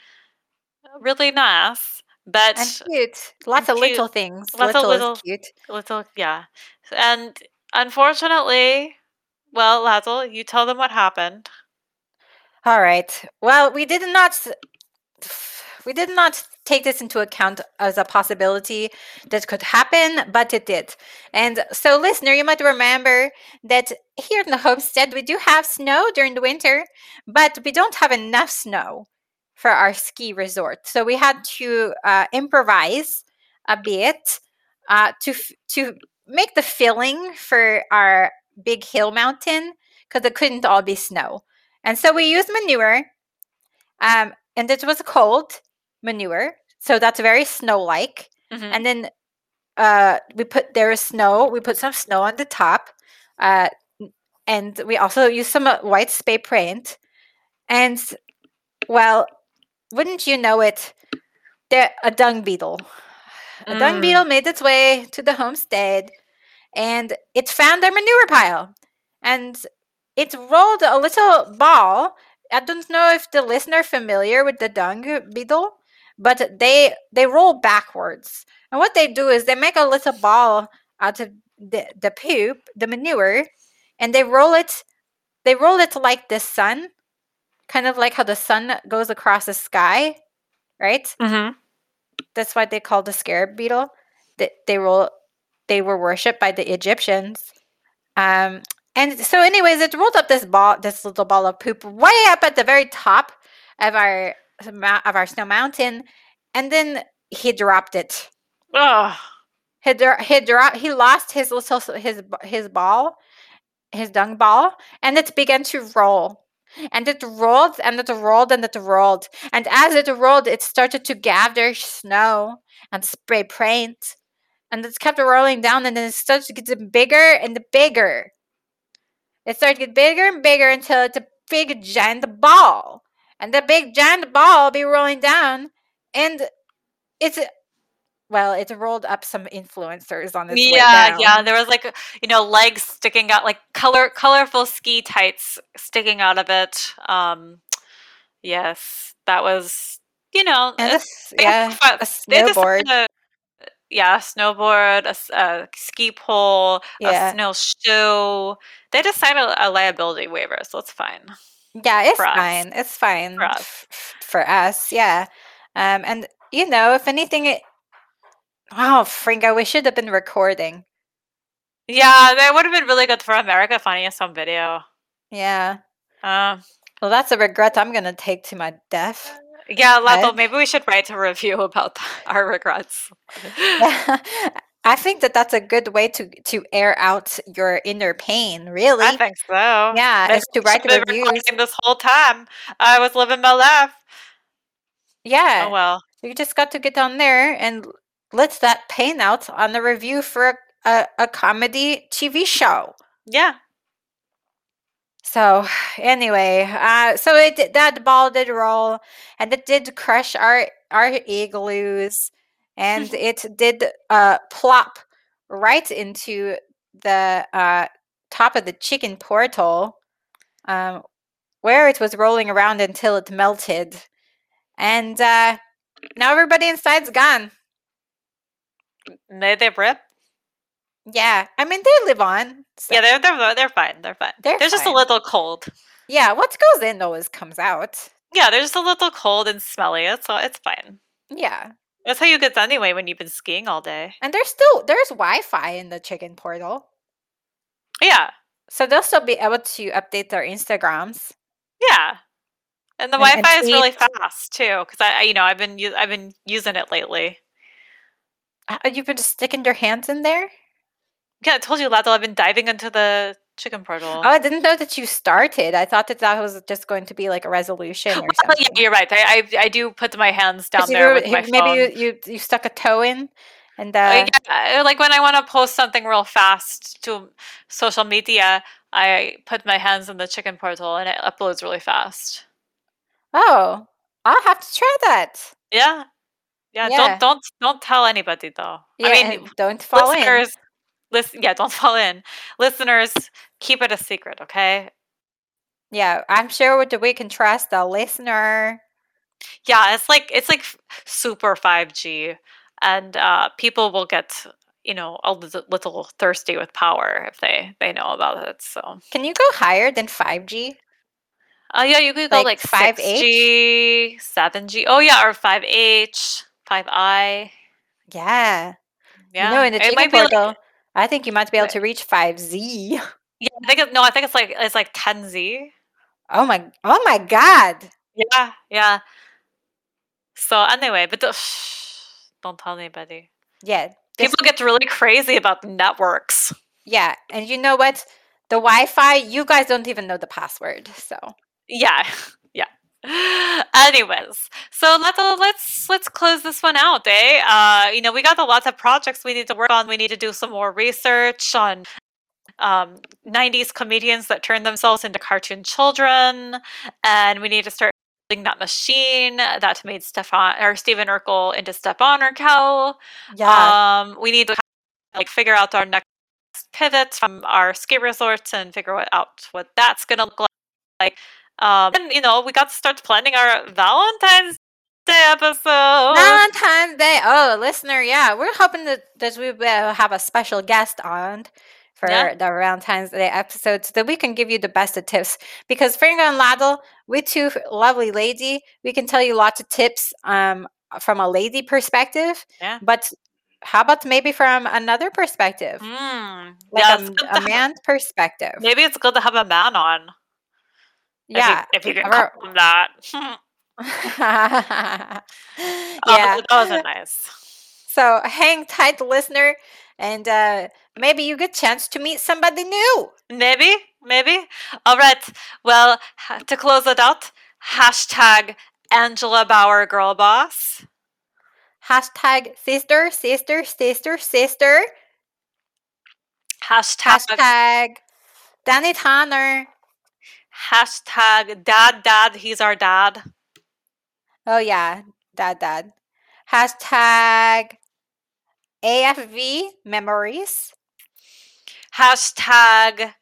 really nice. But and cute. Lots and of cute. little things. Lots little of little cute. Little yeah. And unfortunately, well, Lazzle, you tell them what happened. All right. Well, we did not we did not take this into account as a possibility that could happen, but it did. And so, listener, you might remember that here in the homestead, we do have snow during the winter, but we don't have enough snow for our ski resort. So we had to uh, improvise a bit uh, to to make the filling for our big hill mountain because it couldn't all be snow. And so we used manure, um, and it was cold manure, so that's very snow-like. Mm-hmm. And then uh, we put there is snow. We put some snow on the top, uh, and we also used some uh, white spray paint. And well, wouldn't you know it? There a dung beetle. A mm. dung beetle made its way to the homestead, and it found their manure pile. And it rolled a little ball. I don't know if the listener familiar with the dung beetle, but they they roll backwards. And what they do is they make a little ball out of the, the poop, the manure, and they roll it they roll it like the sun, kind of like how the sun goes across the sky, right? Mm-hmm. That's why they call the scarab beetle. They, they roll they were worshipped by the Egyptians. Um, and so, anyways, it rolled up this ball, this little ball of poop, way up at the very top of our of our snow mountain, and then he dropped it. Oh. he he dro- he lost his little his his ball, his dung ball, and it began to roll. And it rolled and it rolled and it rolled. And as it rolled, it started to gather snow and spray paint. And it's kept rolling down and then it starts to get bigger and bigger. It starts to get bigger and bigger until it's a big giant ball. And the big giant ball be rolling down and it's well, it rolled up some influencers on its way Yeah, yeah. There was like you know legs sticking out, like color colorful ski tights sticking out of it. Um, yes, that was you know And it's- this, yeah, a fun- they just snowboard. a- yeah, a snowboard, a ski pole, Yeah. a snowshoe. They just signed a, a liability waiver, so it's fine. Yeah, it's fine. It's fine For us. for us. Yeah. Um, and you know, if anything, it. Oh, Fringo, we should have been recording. Yeah, that would have been really good for America finding us on video. Yeah. Um, Well, that's a regret I'm gonna take to my death. Yeah, Lato, Right. maybe we should write a review about [laughs] our regrets. [laughs] I think that that's a good way to to air out your inner pain. Really. I think so. yeah, Maybe is to write been reviews. this whole time. I was living my life. Oh, yeah. Oh well. You just got to get on there and let that pain out on the review for a, a, a comedy TV show. Yeah. So anyway, uh, so it that ball did roll, and it did crush our our igloos, [laughs] and it did uh, plop right into the uh, top of the chicken portal, um, where it was rolling around until it melted, and uh, now everybody inside's gone. May they rip? Yeah, I mean they live on. so- Yeah, they're they're they're fine. They're fine. They're They're just a little cold. yeah. What goes in always comes out. Yeah, they're just a little cold and smelly. It's all it's fine. Yeah. That's how you get anyway when you've been skiing all day. And there's still there's Wi-Fi in the chicken portal, Yeah, so they'll still be able to update their Instagrams. yeah. And the And- and Wi-Fi is really fast too, because I, you know, I've been I've been using it lately. Uh, You've been just sticking your hands in there. Yeah, I told you, Lato, I've been diving into the chicken portal. Oh, I didn't know that you started. I thought that that was just going to be like a resolution or [laughs] Well, something. yeah, you're right. I, I I do put my hands down there were- with my maybe phone. you, you you stuck a toe in, and uh, Uh, yeah, like when I want to post something real fast to social media, I put my hands in the chicken portal and it uploads really fast. oh, I'll have to try that. Yeah. Yeah, Yeah. don't don't don't tell anybody though. Yeah, I mean, don't fall in. Listen, yeah, don't [laughs] fall in. Listeners, keep it a secret, okay? Yeah, I'm sure the we can trust the listener. Yeah, it's like it's like super 5G and uh people will get, you know, a little, thirsty with power if they they know about it. So, Can you go higher than 5G? uh yeah, you could go Like like 5H? 6G, 7G. Oh yeah, or 5H, 5I. Yeah. Yeah. You know, in the it might be like, portal, I think you might be able to reach 5Z. [laughs] yeah, I think it, no, I think it's like it's like 10Z. Oh my oh my god. Yeah, yeah. So anyway, but the, [sighs] don't tell anybody. Yeah. People get really crazy about networks. yeah, and you know what? The Wi-Fi, you guys don't even know the password. So yeah. [laughs] Anyways, so let's let's let's close this one out, eh? Uh, you know, we got a lot of projects we need to work on. We need to do some more research on um, 90s comedians that turned themselves into cartoon children, and we need to start building that machine that made Stefan or Stephen Urkel into Stefan Urkel. yeah. Um, we need to like figure out our next pivot from our ski resorts and figure out what that's gonna look like. Um, and you know, we got to start planning our Valentine's Day episode. Valentine's Day. Oh, listener, yeah, we're hoping that, that we will have a special guest on for Yeah. the Valentine's Day episode so that we can give you the best of tips. Because Fringo and Ladle, we two lovely lady, we can tell you lots of tips um, from a lady perspective. Yeah. But how about maybe from another perspective? Mm, Like yeah, a, a man's perspective. maybe it's good to have a man on. If you- Yeah. if you, can call him that. yeah. [laughs] [laughs] Um, that wasn't nice. So hang tight, listener, and uh, maybe you get chance to meet somebody new. Maybe, maybe. All right. Well, to close it out, hashtag Angela Bower Girl Boss. Hashtag sister, sister, sister, sister. Hashtag, Hashtag Danny Tanner. Hashtag Dad Dad. He's our dad. Oh yeah, dad, dad. Hashtag AFV memories. Hashtag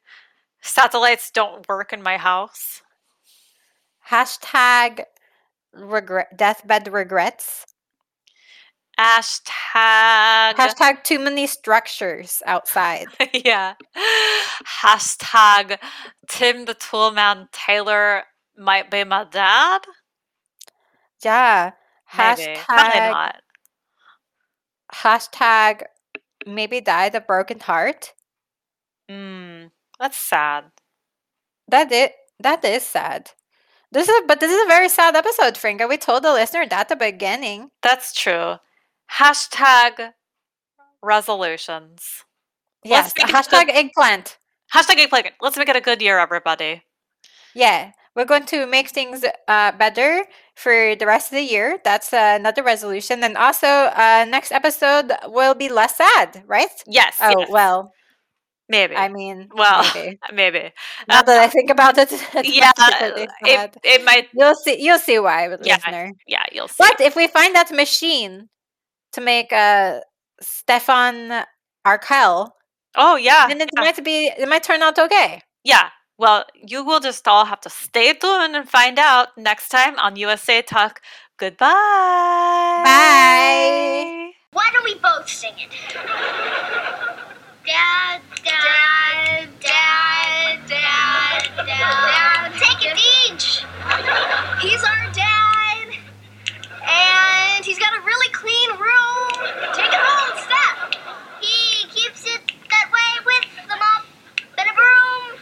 Satellites don't work in my house. Hashtag regret deathbed regrets. Hashtag Hashtag too many structures outside. [laughs] yeah. Hashtag Tim the Toolman Taylor might be my dad. Yeah. Maybe. Probably Hashtag not. hashtag maybe died a broken heart. Mm, that's sad. That it that is sad. This is but this is a very sad episode, Fringa. We told the listener that at the beginning. That's true. Hashtag resolutions. Yes. Hashtag eggplant. Hashtag eggplant. Let's make it a good year, everybody. Yeah. We're going to make things uh, better for the rest of the year. That's uh, another resolution. And also, uh, next episode will be less sad, right? Yes. Oh, yes, well, maybe. I mean, well, maybe. [laughs] maybe. Now that I think about it, [laughs] yeah, it, it might. You'll see. You'll see why, Yeah. listener. Yeah, you'll see. But if we find that machine to make uh, Stefan Urquelle, Oh yeah. then it yeah. might be. It might turn out okay. Yeah. Well, you will just all have to stay tuned and find out next time on USA Talk. Goodbye. Bye. Why don't we both sing it? Dad, dad, dad, dad, dad, dad. Take it each. He's our dad, and he's got a really clean room. Take it home, step. He keeps it that way with the mop and a broom.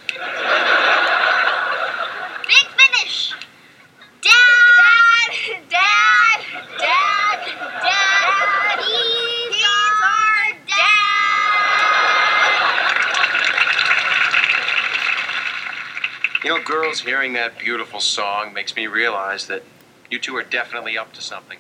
Big finish. Dad, dad, dad, dad. He's, our dad. You know, girls, hearing that beautiful song makes me realize that you two are definitely up to something.